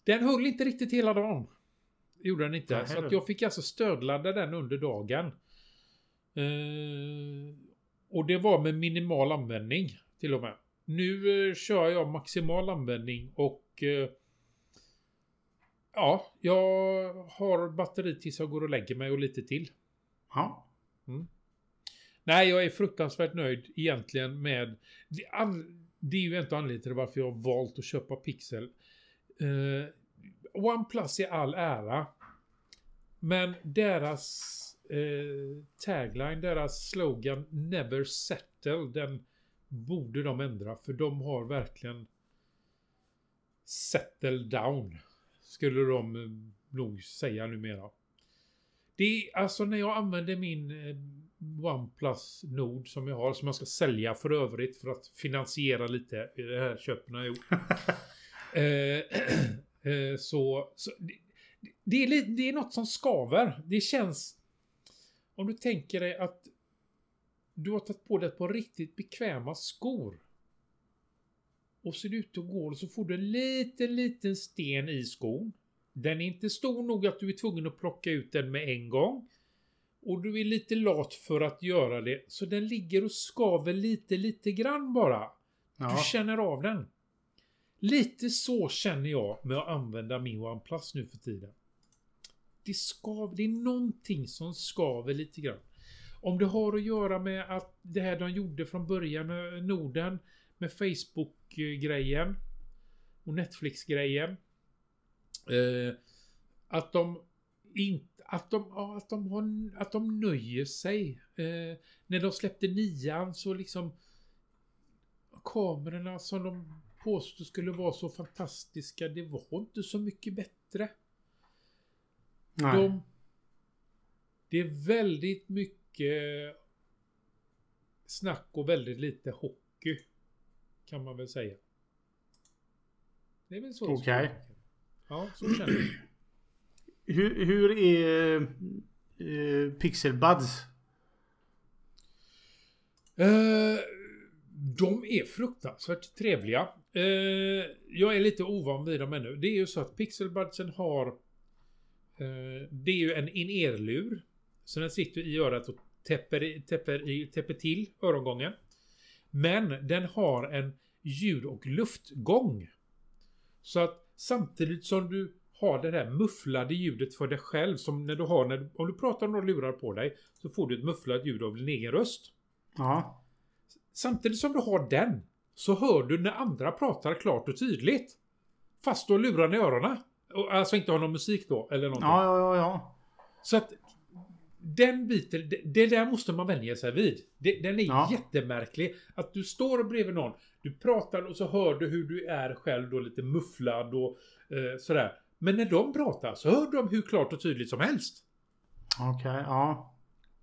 den höll inte riktigt hela dagen. Gjorde den inte. Nej, så att jag fick alltså stödladda den under dagen. Eh, och det var med minimal användning till och med. Nu eh, kör jag maximal användning och eh, Ja, jag har batteri tills jag går och lägger mig och lite till. Ja. Nej, jag är fruktansvärt nöjd egentligen med... Det, an, det är ju inte anledningen till varför jag har valt att köpa Pixel. Eh, OnePlus är all ära. Men deras eh, tagline, deras slogan Never settle, den borde de ändra. För de har verkligen settle down. Skulle de eh, nog säga numera. Det är alltså när jag använder min eh, OnePlus Nord som jag har, som jag ska sälja för övrigt för att finansiera lite i det här köpen jag gjort. eh, eh, så så det, det, är, det är något som skaver. Det känns... Om du tänker dig att du har tagit på dig ett par riktigt bekväma skor. Och ser ut och går och så får du en liten, liten sten i skon. Den är inte stor nog att du är tvungen att plocka ut den med en gång. Och du är lite lat för att göra det. Så den ligger och skaver lite, lite grann bara. Du Ja. känner av den. Lite så känner jag med att använda min OnePlus nu för tiden. Det skav, det är någonting som skaver lite grann. Om det har att göra med att det här de gjorde från början med Norden med Facebook-grejen och Netflix-grejen. Eh, att de inte, att de, att de har, att de nöjer sig. Eh, när de släppte nian så liksom kamerorna som de påstod skulle vara så fantastiska, det var inte så mycket bättre. Nej. De, det är väldigt mycket snack och väldigt lite hockey. Kan man väl säga. Det är väl så. Okej. Ja, så känner jag. Hur, hur är eh, Pixel Buds? Eh, de är fruktansvärt trevliga. Eh, jag är lite ovan vid dem ännu. Det är ju så att Pixelbudsen har... Eh, det är ju en in-ear-lur. Så den sitter i örat och täpper, täpper, täpper till örongången. Men den har en ljud och luftgång. Så att samtidigt som du har det här mufflade ljudet för dig själv som när du har när du, om du pratar om några lurar på dig så får du ett mufflat ljud av din egen röst. Ja. Samtidigt som du har den så hör du när andra pratar klart och tydligt. Fast du har lurarna i öronen. Och Alltså inte har någon musik då eller någonting. Ja, ja, ja, ja. Så att den biten, det, det där måste man vänja sig vid. Det, den är Ja. jättemärklig. Att du står bredvid någon, du pratar och så hör du hur du är själv då lite mufflad och eh, sådär. Men när de pratar så hör de hur klart och tydligt som helst. Okej, ja.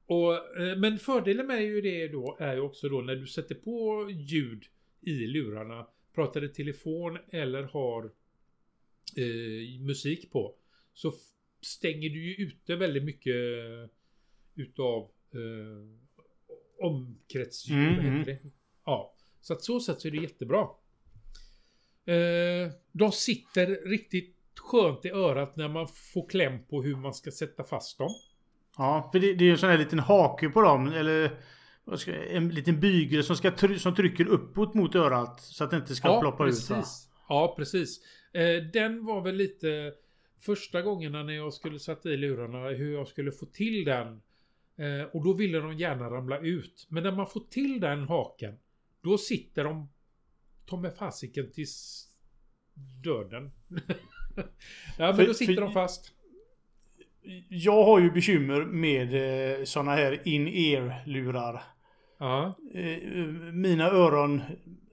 Och, eh, men fördelen med ju det då är ju också då när du sätter på ljud i lurarna, pratar i telefon eller har eh, musik på, så stänger du ju ute väldigt mycket utav eh, omkretsljud. Mm, mm. det? Ja, så att så sätt så är det jättebra. Eh, de sitter riktigt skönt i örat när man får kläm på hur man ska sätta fast dem. Ja, för det, det är ju en sån här liten hake på dem. Eller en liten bygel som, ska try, som trycker uppåt mot örat. Så att det inte ska ploppa precis. ut. Va? Ja, precis. Eh, den var väl lite första gångerna när jag skulle sätta i lurarna hur jag skulle få till den. Eh, och då ville de gärna ramla ut. Men när man får till den haken då sitter de ta med fasiken tills döden. ja, men För- då sitter för- de fast. Jag har ju bekymmer med eh, såna här in-ear-lurar. Ja, Eh, mina öron...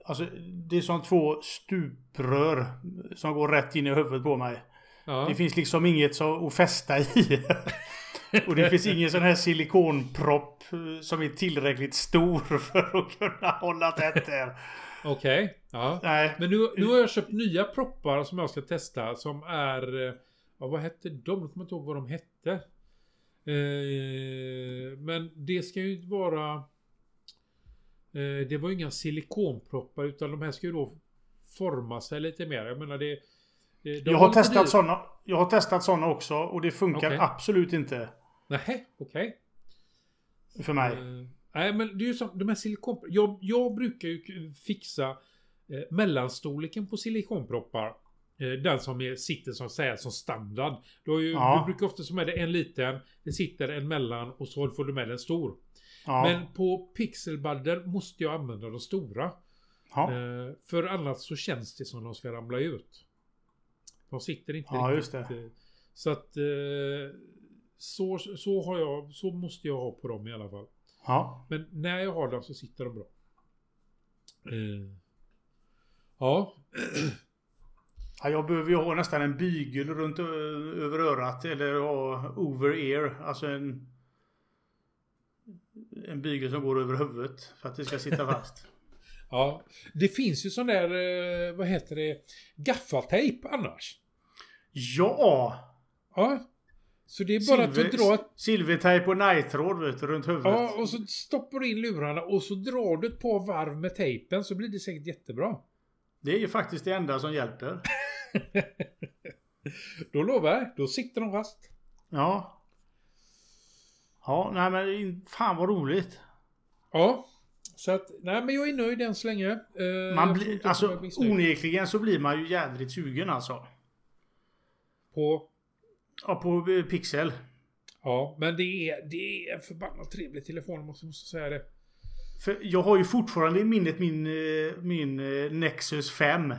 Alltså det är som två stuprör som går rätt in i huvudet på mig. ja. Det finns liksom inget så att fästa i. Och det finns ingen sån här silikonpropp eh, som är tillräckligt stor för att kunna hålla tätt där. Okej. Ja. Nej. Men nu, nu har jag köpt nya proppar som jag ska testa som är... eh, Ja, vad hette de? Jag kommer inte ihåg vad de hette. Eh, men det ska ju vara... Eh, det var ju inga silikonproppar utan de här ska ju då forma sig lite mer. Jag menar det... de Jag har testat såna. Jag har testat såna också och det funkar Okej. absolut inte Nej, okej. för mig. Eh, nej, men det är ju som de här silikon... Jag, jag brukar ju fixa eh, mellanstorleken på silikonproppar. Eh, den som är, sitter som säga som standard. Du, har ju, Ja. du brukar ofta är det en liten, det sitter en mellan och så får du med en stor. Ja. Men på pixelbudden måste jag använda de stora. ja. Eh, för annars så känns det som de ska ramla ut. De sitter inte Ja, riktigt. just det. eh, Så att... Eh, så, så har jag... Så måste jag ha på dem i alla fall. Ja. Men när jag har dem så sitter de bra. Eh. Ja. Ja, jag behöver ju ha nästan en bygel runt över örat eller ha over ear. Alltså en... En bygel som går över huvudet för att det ska sitta fast. ja. Det finns ju sån där, eh, vad heter det, gaffatejp annars. Ja! Ja. Så det är bara att du drar ett, Silvertejp och nighttråd runt huvudet. ja, och så stoppar du in lurarna och så drar du ett par varv med tejpen så blir det säkert jättebra. Det är ju faktiskt det enda som hjälper. Då lovar jag, då sitter de fast. Ja. Ja, nej men fan vad roligt. Ja. Så att, nej men jag är nöjd än så länge. Jag Man blir, alltså onekligen så blir man ju jädrigt sugen alltså. På... Ja, på eh, Pixel. Ja, men det är, det är en förbannat trevlig telefon, måste jag säga det. För jag har ju fortfarande i minnet min, eh, min eh, Nexus 5.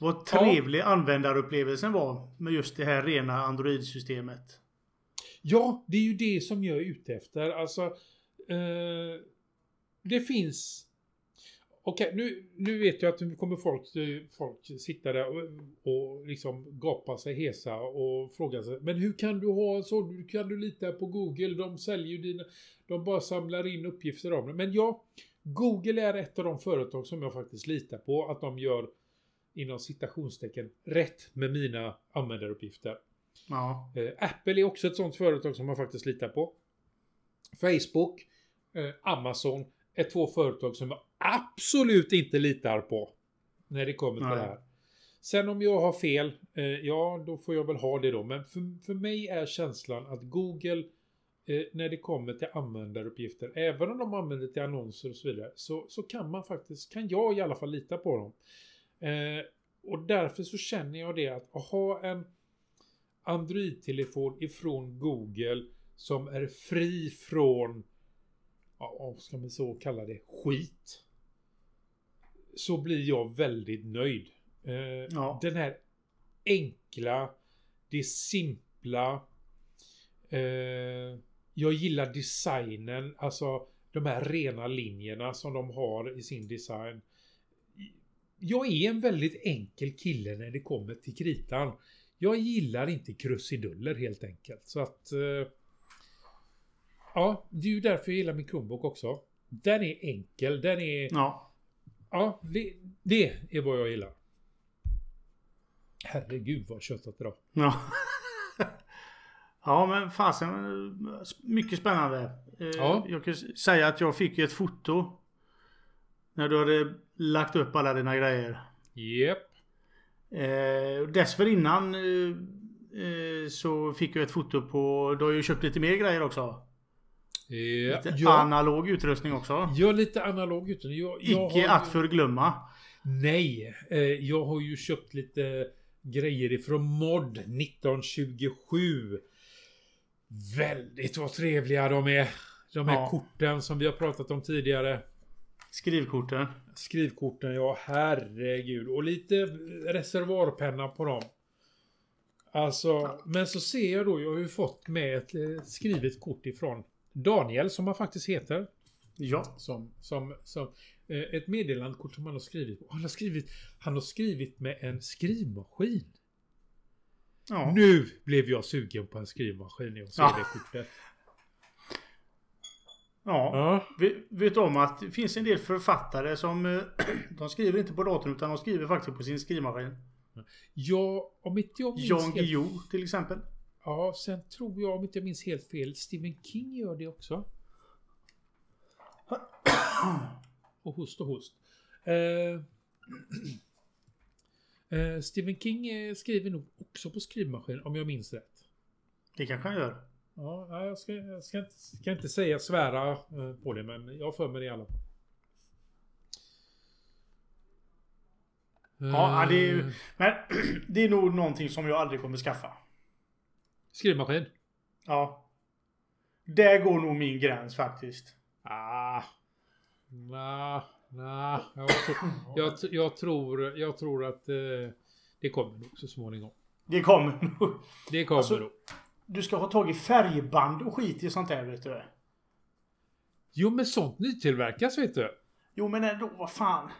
Vad trevlig användarupplevelsen var med just det här rena Android-systemet. Ja, det är ju det som jag är ute efter. Alltså, eh, det finns... Okej, nu, nu vet jag att nu kommer folk, folk sitta där och, och liksom gapa sig hesa och fråga sig Men hur kan du ha så? Hur kan du lita på Google? De säljer ju dina... De bara samlar in uppgifter om det. Men ja, Google är ett av de företag som jag faktiskt litar på att de gör inom citationstecken rätt med mina användaruppgifter. Ja. Eh, Apple är också ett sånt företag som man faktiskt litar på. Facebook, eh, Amazon är två företag som jag absolut inte litar på. När det kommer till Nej. det här. Sen om jag har fel, eh, ja då får jag väl ha det då. Men för, för mig är känslan att Google, eh, när det kommer till användaruppgifter, även om de använder till annonser och så vidare, så, så kan man faktiskt, kan jag i alla fall lita på dem. Eh, och därför så känner jag det att att ha en Android-telefon ifrån Google som är fri från, ja, vad ska man så kalla det, skit. Så blir jag väldigt nöjd. Eh, Ja. Den här enkla, det simpla. Eh, jag gillar designen, alltså de här rena linjerna som de har i sin design. Jag är en väldigt enkel kille när det kommer till kritan. Jag gillar inte krusiduller helt enkelt. Så att... Eh, ja, det är ju därför jag gillar min Chromebook också. Den är enkel, den är... Ja. Ja, det, det är vad jag gillar. Herregud vad köttat idag. Ja. ja men fasen. Mycket spännande. Eh, Ja. Jag kan säga att jag fick ett foto. När du hade lagt upp alla dina grejer. Japp. Eh, dessförinnan eh, eh, så fick jag ett foto på... Du har ju köpt lite mer grejer också. Ja, Lite ja, analog utrustning också. ja, lite analog utan jag, jag Icke att ju- förglömma. Nej, eh, jag har ju köpt lite grejer ifrån Mod 1927. Väldigt vad trevliga de är. De här Ja. korten som vi har pratat om tidigare. Skrivkorten. Skrivkorten, ja herregud. Och lite reservoarpenna på dem. Alltså, men så ser jag då, jag har ju fått med ett eh, skrivet kort ifrån Daniel som han faktiskt heter. Ja. Som, som, som eh, ett meddelandekort som han har skrivit. Han har skrivit, han har skrivit med en skrivmaskin. Ja. Nu blev jag sugen på en skrivmaskin när jag ser Ja. det kortet. ja. Ja. Vi, vet om att det finns en del författare som... eh, De skriver inte på datorn utan de skriver faktiskt på sin skrivmaskin. Ja, om inte jag minns Jan. Guillou till exempel. Ja, sen tror jag, om inte jag minns helt fel, Stephen King gör det också. Och host och host. Eh, eh, Stephen King eh, skriver nog också på skrivmaskin, om jag minns rätt. Det kanske han gör. Ja, jag ska, jag ska, inte, ska inte säga svära eh, på det, men jag för mig det i alla fall. Ja, det är Eh. Men det är nog någonting som jag aldrig kommer skaffa. Skrivmaskin? Ja. Där går nog min gräns faktiskt. Ah. Nah, nah. Jag, tror- jag, jag, tror, jag tror att eh, det kommer nog så småningom. Det kommer nog. Det kommer Alltså- nog. Du ska ha tagit färgband och skit i sånt där vet du. Jo, men sånt nytillverkas vet du. Jo men ändå, vad fan.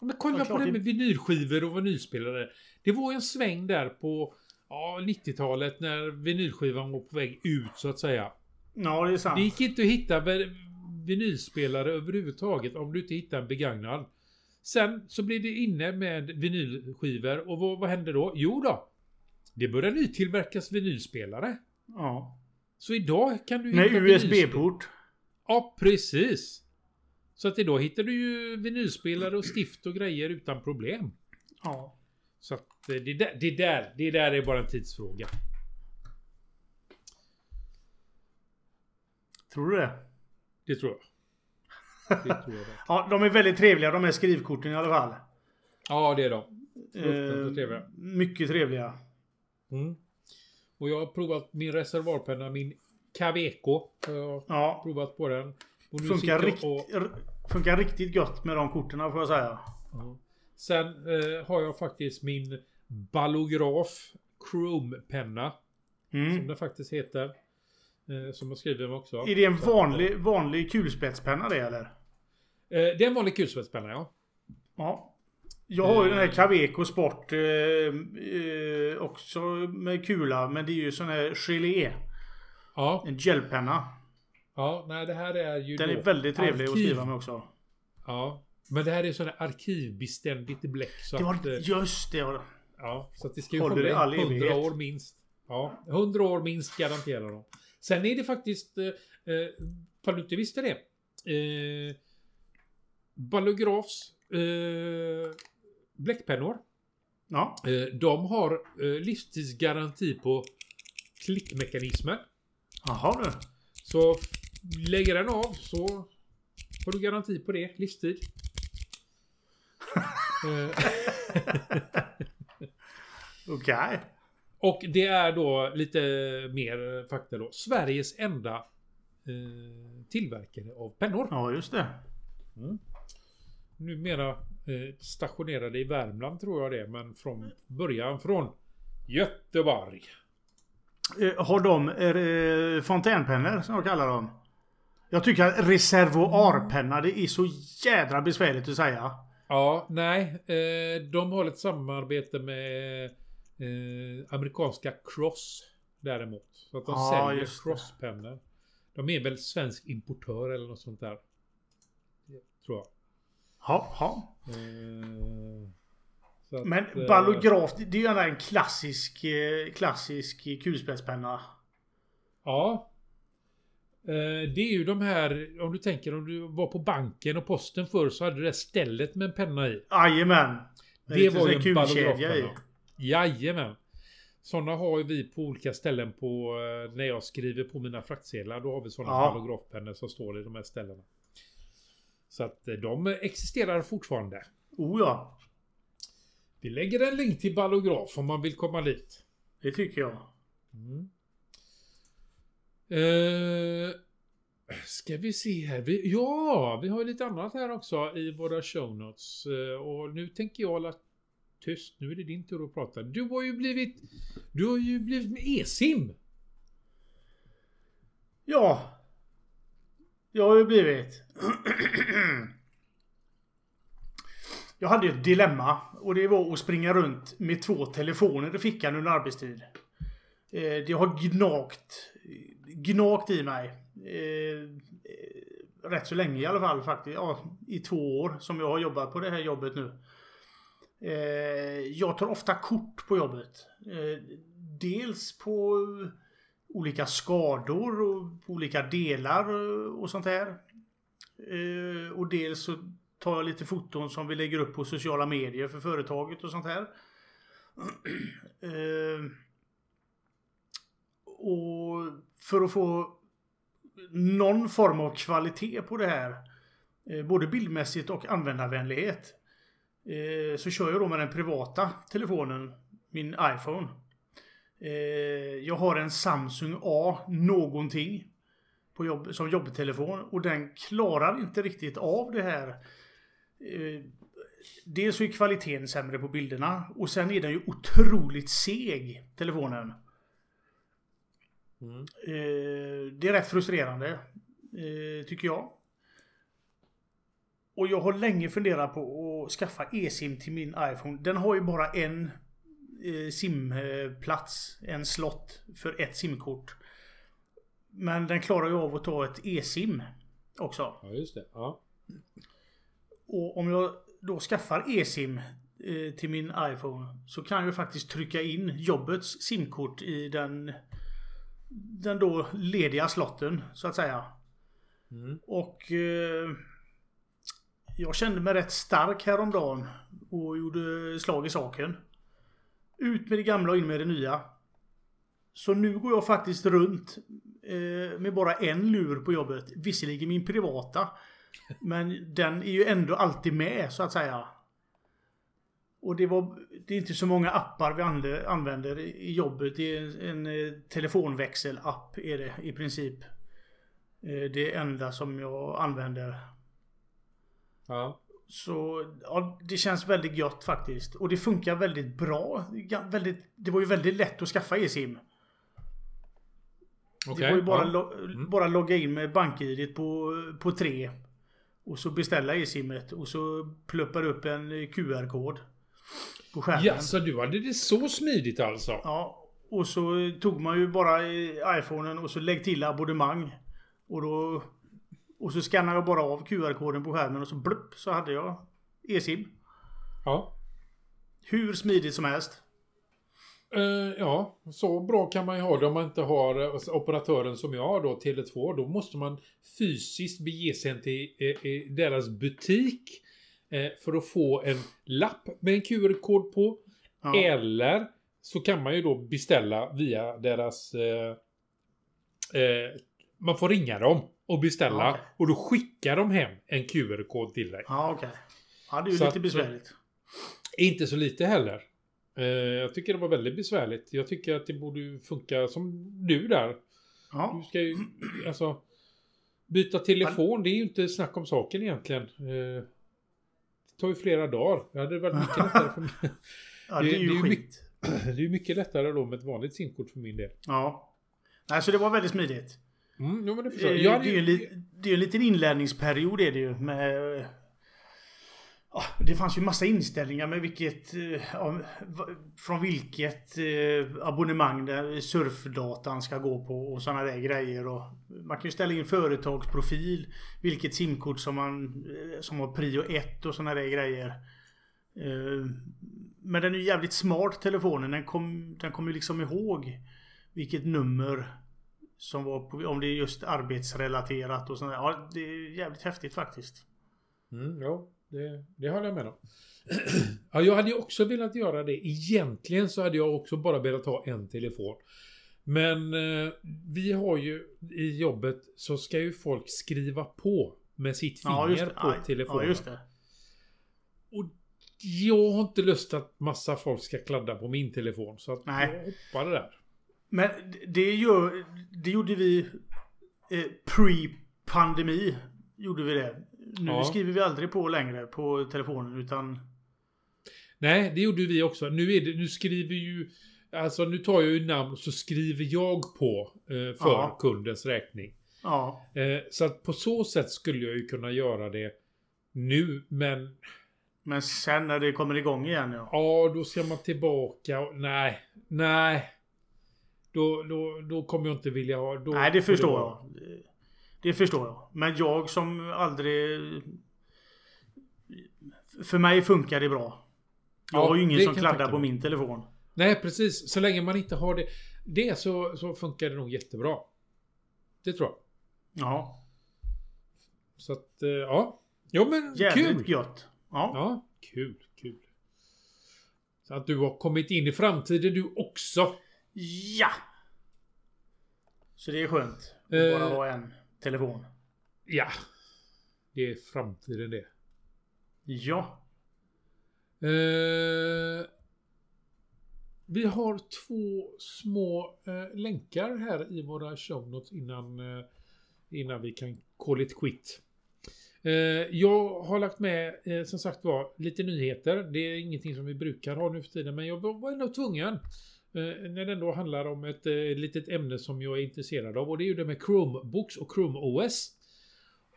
Men kolla på det- med vinylskivor och vinylspelare. Det var en sväng där på ja, 90-talet när vinylskivan var på väg ut så att säga. Ja, det är sant. Det gick inte att hitta vi- vinylspelare överhuvudtaget om du inte hittade en begagnad. Sen så blev det inne med vinylskivor och vad, vad hände då? Jo då. Det började nytillverkas vinylspelare. Ja. Så idag kan du Med USB-port. Ja, precis. Så att idag hittar du ju vinylspelare och stift och grejer utan problem. Ja. Så att eh, det där, det där, det där är bara en tidsfråga. Tror du det? Det tror jag. Det tror jag. Ja, de är väldigt trevliga de här skrivkorten i alla fall. Ja, det är de. Fruktansvärt trevliga. Eh, mycket trevliga. Mm. Och jag har provat min reservoarpenna, min Kaweco. Jag har Ja. provat på den. Funkar, rikt, och- funkar riktigt gött med de korten får jag säga. Ja. Sen eh, har jag faktiskt min Ballograf Chrome-penna. Som Mm. den faktiskt heter. Eh, som jag skriver med också. Är det en att, vanlig, vanlig kulspetspenna det eller? Eh, det är en vanlig kulspetspenna ja. Ja. Jag har ju den här Eh. Caveco Sport eh, eh, också med kula. Men det är ju sån här gelé. Ja, En gelpenna. ja nej det här är ju Den då är väldigt trevlig att arkiv- skriva med också. Ja. Men det här är här arkivbeständigt bläck. Så Det att, var, eh, just det. var- ja, så att det ska ju hålla i 100 evighet. år minst. Ja, 100 år minst garanterar de. Sen är det faktiskt, eh, eh, du inte visste det. Eh, Ballografs eh, bläckpennor. Ja. Eh, de har eh, livstidsgaranti på klickmekanismen. Jaha du. Så lägger den av så har du garanti på det. Livstid. Eh, Okej. och det är då lite mer fakta då. Sveriges enda eh, tillverkare av pennor. Ja, just det. Numera eh, stationerade i Värmland tror jag det. Men från början från Göteborg. Eh, Har de eh, fontänpennor som jag kallar dem? Jag tycker att reservoarpenna det är så jädra besvärligt att säga. Ja, nej. Eh, de har ett samarbete med eh, amerikanska Cross däremot. Så att de Ja, säljer. Crosspennor. De är väl svensk importör eller något sånt där. Tror jag. Ja, ja. Eh, att, Men ballograf, det är ju en klassisk, klassisk kulspetspenna. Ja. Eh, det är ju de här, om du tänker om du var på banken och posten förr så hade du det stället med en penna i. Jajamän. Det lite var ju en ballografpenna. Jajamän. Sådana har ju vi på olika ställen på eh, när jag skriver på mina fraktsedlar. Då har vi sådana Ja. ballografpennor som står i de här ställena. Så att eh, de existerar fortfarande. Oh ja. Vi lägger en länk till ballograf om man vill komma dit. Det tycker jag. Eh, ska vi se här. Vi, ja, vi har ju lite annat här också i våra show notes. Uh, och nu tänker jag hålla tyst. Nu är det din tur att prata. Du har ju blivit... Du har ju blivit med e-sim. Ja. Jag har ju blivit. Jag hade ju ett dilemma och det var att springa runt med två telefoner i fickan under arbetstid. Eh, det har gnagt, gnagt i mig. Eh, eh, Rätt så länge i alla fall faktiskt. Ja, I två år som jag har jobbat på det här jobbet nu. Eh, Jag tar ofta kort på jobbet. Eh, Dels på olika skador och på olika delar eh, och sånt här. Eh, Och dels så tar jag lite foton som vi lägger upp på sociala medier för företaget och sånt här. Eh, och för att få någon form av kvalitet på det här, eh, både bildmässigt och användarvänlighet, eh, så kör jag då med den privata telefonen, min iPhone. Eh, jag har en Samsung A någonting på jobb, som jobbtelefon och den klarar inte riktigt av det här. Dels så är kvaliteten sämre på bilderna och sen är den ju otroligt seg, telefonen. Eh, Det är rätt frustrerande, eh, tycker jag. Och jag har länge funderat på att skaffa e-sim till min iPhone. Den har ju bara en eh, simplats, en slott för ett simkort. Men den klarar ju av att ta ett e-sim också. Ja, just det. Ja. Och om jag då skaffar e-sim till min iPhone så kan jag faktiskt trycka in jobbets simkort i den den då lediga slotten så att säga. Och eh, jag kände mig rätt stark häromdagen och gjorde slag i saken. Ut med det gamla och in med det nya. Så nu går jag faktiskt runt eh, med bara en lur på jobbet. Visserligen min privata. Men den är ju ändå alltid med så att säga. Och det, var, det är inte så många appar vi använder i jobbet. Det är en, en eh, telefonväxelapp är det i princip. Eh, Det enda som jag använder. Ja. Så ja, det känns väldigt gött faktiskt. Och det funkar väldigt bra. Väldigt, det var ju väldigt lätt att skaffa e-sim. Okej. Det var ju bara, ja. lo- bara logga in med bank-id på, på tre. Och så beställa e-simmet och så pluppar upp en QR-kod. På skärmen. Ja, så du hade det så smidigt alltså? Ja. Och så tog man ju bara iPhonen och så lägg till abonnemang. Och då... Och så skannade jag bara av QR-koden på skärmen och så blupp så hade jag e-sim. Ja. Hur smidigt som helst. Eh, ja, så bra kan man ju ha det om man inte har eh, operatören som jag har då, Tele2. Då måste man fysiskt bege sig till eh, eh, deras butik för att få en lapp med en QR-kod på. Ja. Eller så kan man ju då beställa via deras... Eh, eh, man får ringa dem och beställa. Ja, okej. Och då skickar de hem en QR-kod till dig. Ja, okej. Ja, det är ju Så lite att- besvärligt. Inte så lite heller. Eh, jag tycker det var väldigt besvärligt. Jag tycker att det borde funka som du där. Du Ja. ska ju... Alltså... Byta telefon, det är ju inte snack om saken egentligen. Eh, tar ju flera dagar. Det hade varit mycket lättare för mig. ja, det är ju det är skit. Det är ju mycket lättare då med ett vanligt simkort för min del. Ja. Nej, så det var väldigt smidigt. Mm, jo, men det förstår är, jag. det är ju en, ju, li- det är en liten inlärningsperiod är det ju. Med, eh, det fanns ju massa inställningar med vilket... Eh, ja, från vilket eh, abonnemang där surfdatan ska gå på och sådana där grejer. Och man kan ju ställa in företagsprofil. Vilket simkort som man eh, som har prio 1 och sådana där grejer. Men den är ju jävligt smart telefonen. Den kommer den kommer ju liksom ihåg vilket nummer som var på, om det är just arbetsrelaterat och sådär. Ja, det är jävligt häftigt faktiskt. mm, ja, det, det håller jag med om. ja, jag hade ju också velat göra det. Egentligen så hade jag också bara velat ha en telefon. Men eh, vi har ju i jobbet så ska ju folk skriva på med sitt finger Ja, på Ja, telefonen. Ja. Och jag har inte lust att massa folk ska kladda på min telefon. Så att Nej. jag hoppar det där. Men det, gör, det gjorde vi eh, pre-pandemi. Gjorde vi det. Nu Ja. skriver vi aldrig på längre på telefonen utan... Nej, det gjorde vi också. Nu, är det, nu skriver ju... Alltså nu tar jag ju namn och så skriver jag på eh, för Ja. kundens räkning. Ja. Eh, så att på så sätt skulle jag ju kunna göra det nu, men Men sen när det kommer igång igen ja. ja, då ska man tillbaka och nej, nej. Då, då, då kommer jag inte vilja ha... Då, Nej, det förstår vara- jag. Det förstår jag. Men jag som aldrig... För mig funkar det bra. Jag Ja, har ju ingen som kladdar på min telefon. Nej, precis. Så länge man inte har det, det så, så funkar det nog jättebra. Det tror jag. Ja. Så att, eh, ja. Jo men Jävligt kul! gött. Ja. Ja, kul, kul. Så att du har kommit in i framtiden du också. Ja! Så det är skönt. Att Eh. bara ha en telefon. Ja. Det är framtiden det. Ja. Eh, vi har två små eh, länkar här i våra show notes innan, eh, innan vi kan call it quit. Eh, jag har lagt med, eh, som sagt var, lite nyheter. Det är ingenting som vi brukar ha nu för tiden, men jag var var ändå tvungen. Eh, när det ändå handlar om ett eh, litet ämne som jag är intresserad av och det är ju det med Chromebooks och Chrome OS.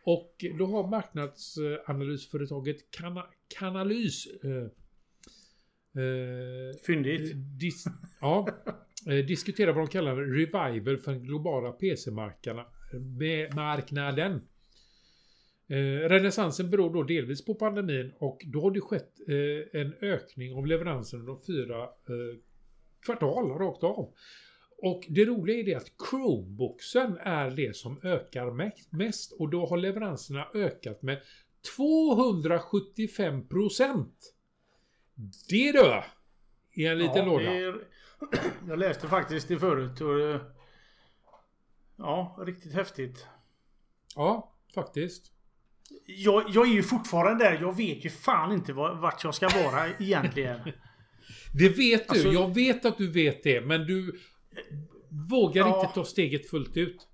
Och då har marknadsanalysföretaget Kana Canalys eh, eh, Fyndigt. dis ja, eh, diskuterar vad de kallar revival för den globala PC-marknaden. Eh, renässansen beror då delvis på pandemin och då har det skett eh, en ökning av leveransen de fyra eh, kvartal rakt av. Och det roliga är det att Chromeboxen är det som ökar me- mest och då har leveranserna ökat med 275 procent. Det du! I en liten ja, låda. är, jag läste faktiskt det förut. Och, det- ja, riktigt häftigt. Ja, faktiskt. Jag, jag är ju fortfarande där. Jag vet ju fan inte var, vart jag ska vara egentligen. Det vet du. Alltså- jag vet att du vet det. Men du vågar Ja. inte ta steget fullt ut.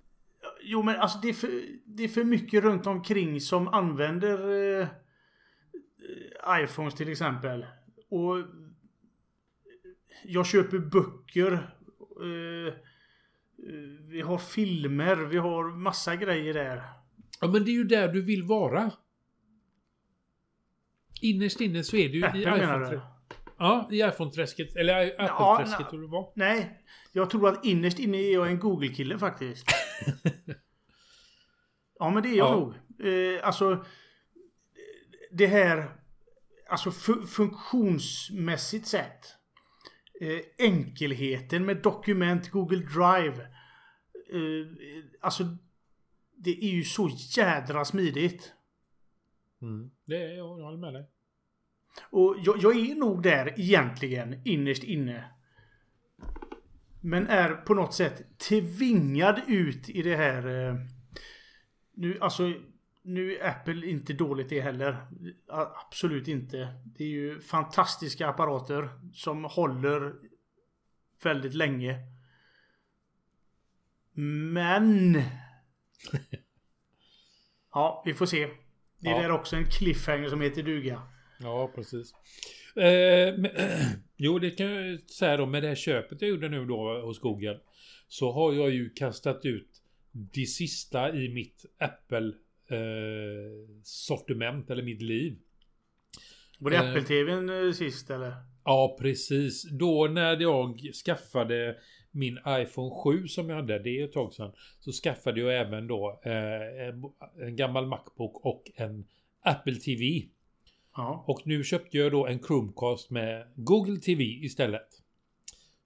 Jo men alltså det är för, det är för mycket runt omkring som använder eh, iPhones till exempel. Och jag köper böcker. Eh, eh, vi har filmer. Vi har massa grejer där. Ja, men det är ju där du vill vara. Innerst inne så är du ju i Apple menar iPhone... Ja, i iPhone-träsket. Eller Ja, Apple-träsket nej. tror du var. Nej. Jag tror att innerst inne är jag en Google-kille faktiskt. ja men det är jag Ja. nog. Eh, alltså. Det här. Alltså fu- funktionsmässigt sett. Eh, enkelheten med dokument, Google Drive. Eh, alltså, det är ju så jädra smidigt. Mm. Det är jag, jag håller med dig. Och jag, jag är nog där egentligen, innerst inne. Men är på något sätt tvingad ut i det här... Eh, nu, alltså... Nu är Apple inte dåligt det heller. Absolut inte. Det är ju fantastiska apparater som håller väldigt länge. Men... Ja, vi får se. Det är Ja. där också en cliffhanger som heter duga. Ja, precis. Eh, men, jo, det kan jag ju säga då med det här köpet jag gjorde nu då hos Google. Så har jag ju kastat ut det sista i mitt Apple eh, sortiment eller mitt liv. Var det Eh. Apple-TVn eh, sist eller? Ja, precis. Då när jag skaffade min iPhone 7 som jag hade, det är ett tag sedan. Så skaffade jag även då eh, en- en gammal Macbook och en Apple TV. Ja. Och nu köpte jag då en Chromecast med Google TV istället.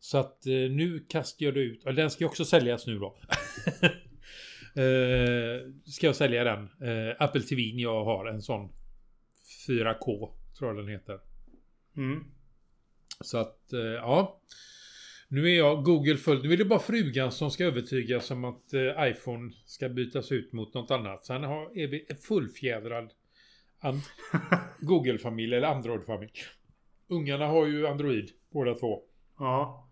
Så att eh, nu kastar jag det ut. Och den ska också säljas nu då. eh, ska jag sälja den. Eh, Apple TV jag har en sån 4K tror jag den heter. Mm. Så att eh, ja. Nu är jag Google full. Nu är det bara frugan som ska övertygas om att eh, iPhone ska bytas ut mot något annat. Sen har, är vi fullfjädrad Google-familj eller Android-familj. Ungarna har ju Android båda två. Ja.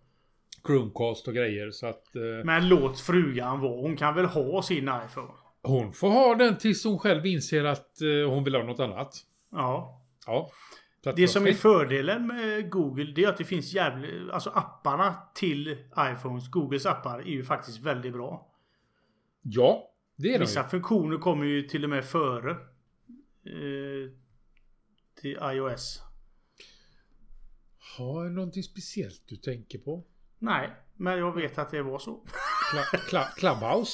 Chromecast och grejer så att eh, Men låt frugan vara. Hon kan väl ha sin iPhone? hon får ha den tills hon själv inser att eh, hon vill ha något annat. Ja. Ja. Det som är fördelen med Google det är att det finns jävligt... Alltså apparna till iPhones, Googles appar, är ju faktiskt väldigt bra. Ja, det är de Vissa funktioner kommer ju till och med före. Eh, till iOS. Har jag någonting speciellt du tänker på? Nej, men jag vet att det var så. Cla- cla- Clubhouse?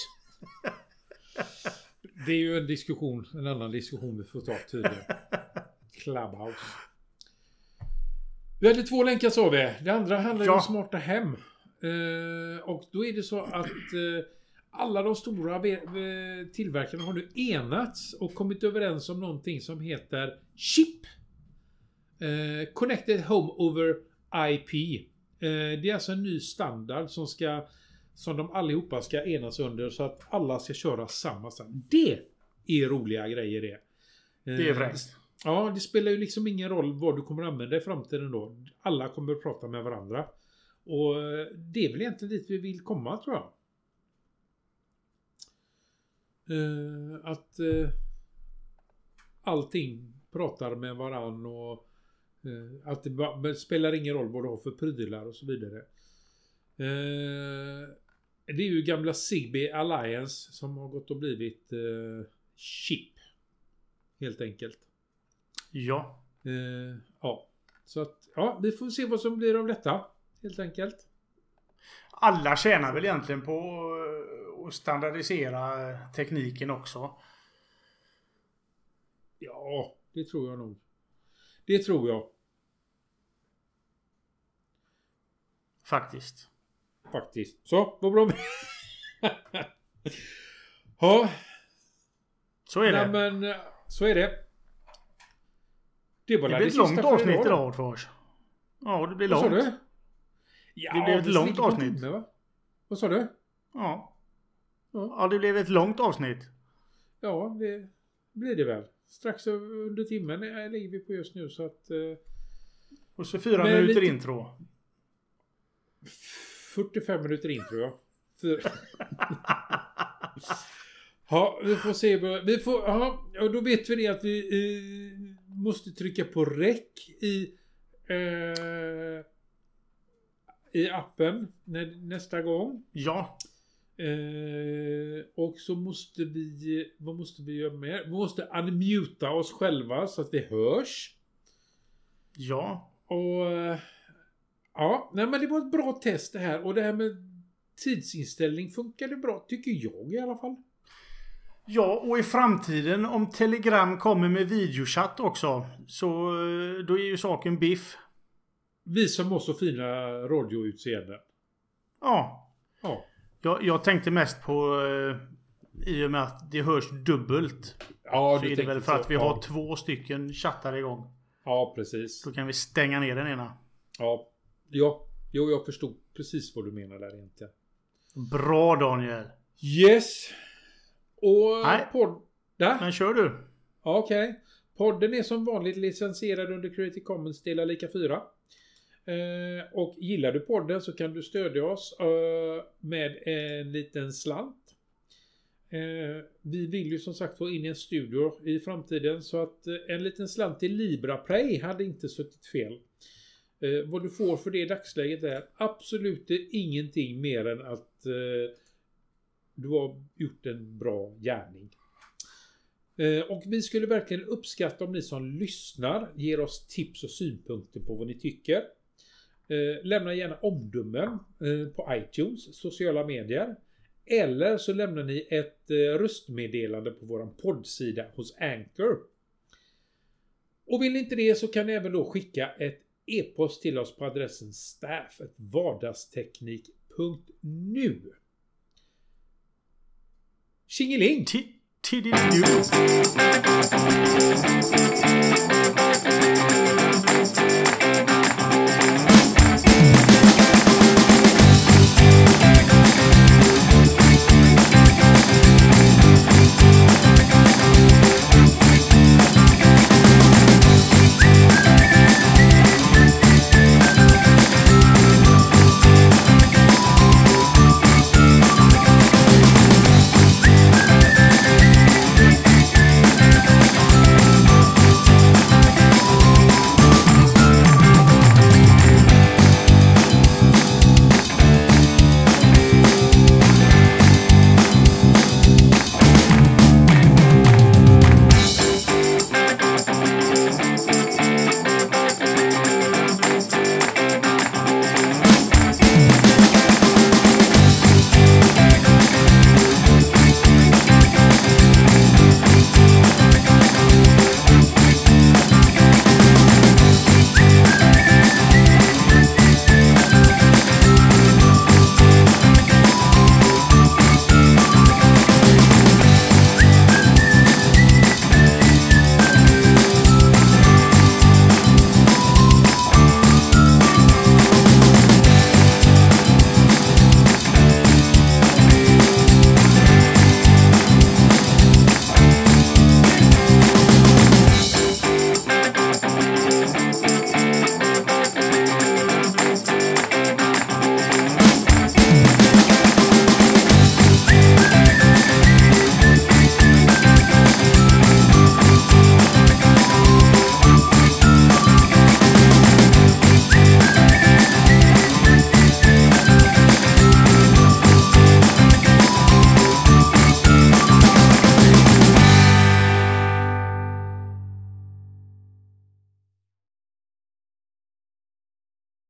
Det är ju en diskussion, en annan diskussion vi får ta tydligen. Clubhouse. Vi hade två länkar sa vi. Det andra handlar Ja. om smarta hem. Eh, och då är det så att eh, alla de stora ve- ve- tillverkarna har nu enats och kommit överens om någonting som heter CHIP. Eh, Connected Home Over IP. Eh, det är alltså en ny standard som ska som de allihopa ska enas under så att alla ska köra samma standard. Det är roliga grejer det. Det är Eh, fräckt. Ja, det spelar ju liksom ingen roll vad du kommer använda i framtiden då. Alla kommer att prata med varandra. Och eh, det är väl egentligen dit vi vill komma tror jag. Eh, att eh, allting pratar med varann och eh, att det, spelar ingen roll vad du har för prylar och så vidare. Eh, det är ju gamla Zigbee Alliance som har gått och blivit eh, chip. Helt enkelt. Ja. Eh, ja. Så att, ja, vi får se vad som blir av detta. Helt enkelt. Alla tjänar väl egentligen på eh, att standardisera tekniken också. Ja, det tror jag nog. Det tror jag Faktiskt. faktiskt. Så, vad bra. ja, Så är det. nej, men eh, så är det. Det var det blir ett långt avsnitt idag. Ja, det blir Vad sa långt. du? Ja, Det blev ett långt avsnitt. timme, va? Vad sa du? Ja. Ja, det blev ett långt avsnitt. Ja, det blir det väl. Strax under timmen ligger vi på just nu så att... Eh, Och så fyra Men minuter lite- intro. 45 minuter in tror jag. För... ja, vi får se. Vi får, ja, och då vet vi det att vi eh, måste trycka på räck i eh, i appen när, nästa gång. Ja. Eh, och så måste vi... Vad måste vi göra mer? Vi måste unmuta oss själva så att vi hörs. Ja. Och... eh, Ja, nej men det var ett bra test det här. Och det här med tidsinställning funkade bra, tycker jag i alla fall. Ja, och i framtiden om Telegram kommer med videochatt också. Så eh, då är ju saken biff. Vi som har så fina radioutseenden. Ja. Ja. Jag, jag tänkte mest på... Eh, I och med att det hörs dubbelt. Ja, så du är det väl för så. att vi ja. har två stycken chattar igång. Ja, precis. Då kan vi stänga ner den ena. Ja. Ja. Jo, jag förstod precis vad du menar där egentligen. Bra Daniel! Yes. Och Nej. podd... Där? Men kör du. Okej. Podden är som vanligt licensierad under Creative Commons delar lika 4. Eh, och gillar du podden så kan du stödja oss eh, med en liten slant. Eh, vi vill ju som sagt få in en studio i framtiden så att en liten slant till LibraPlay hade inte suttit fel. Vad du får för det i dagsläget är absolut ingenting mer än att du har gjort en bra gärning. Och vi skulle verkligen uppskatta om ni som lyssnar ger oss tips och synpunkter på vad ni tycker. Eh, Lämna gärna omdömen eh, på iTunes, sociala medier. Eller så lämnar ni ett eh, röstmeddelande på vår poddsida hos Anchor. Och vill ni inte det så kan ni även då skicka ett e-post till oss på adressen staff.vardagsteknik.nu Tjingeling! Tidigt.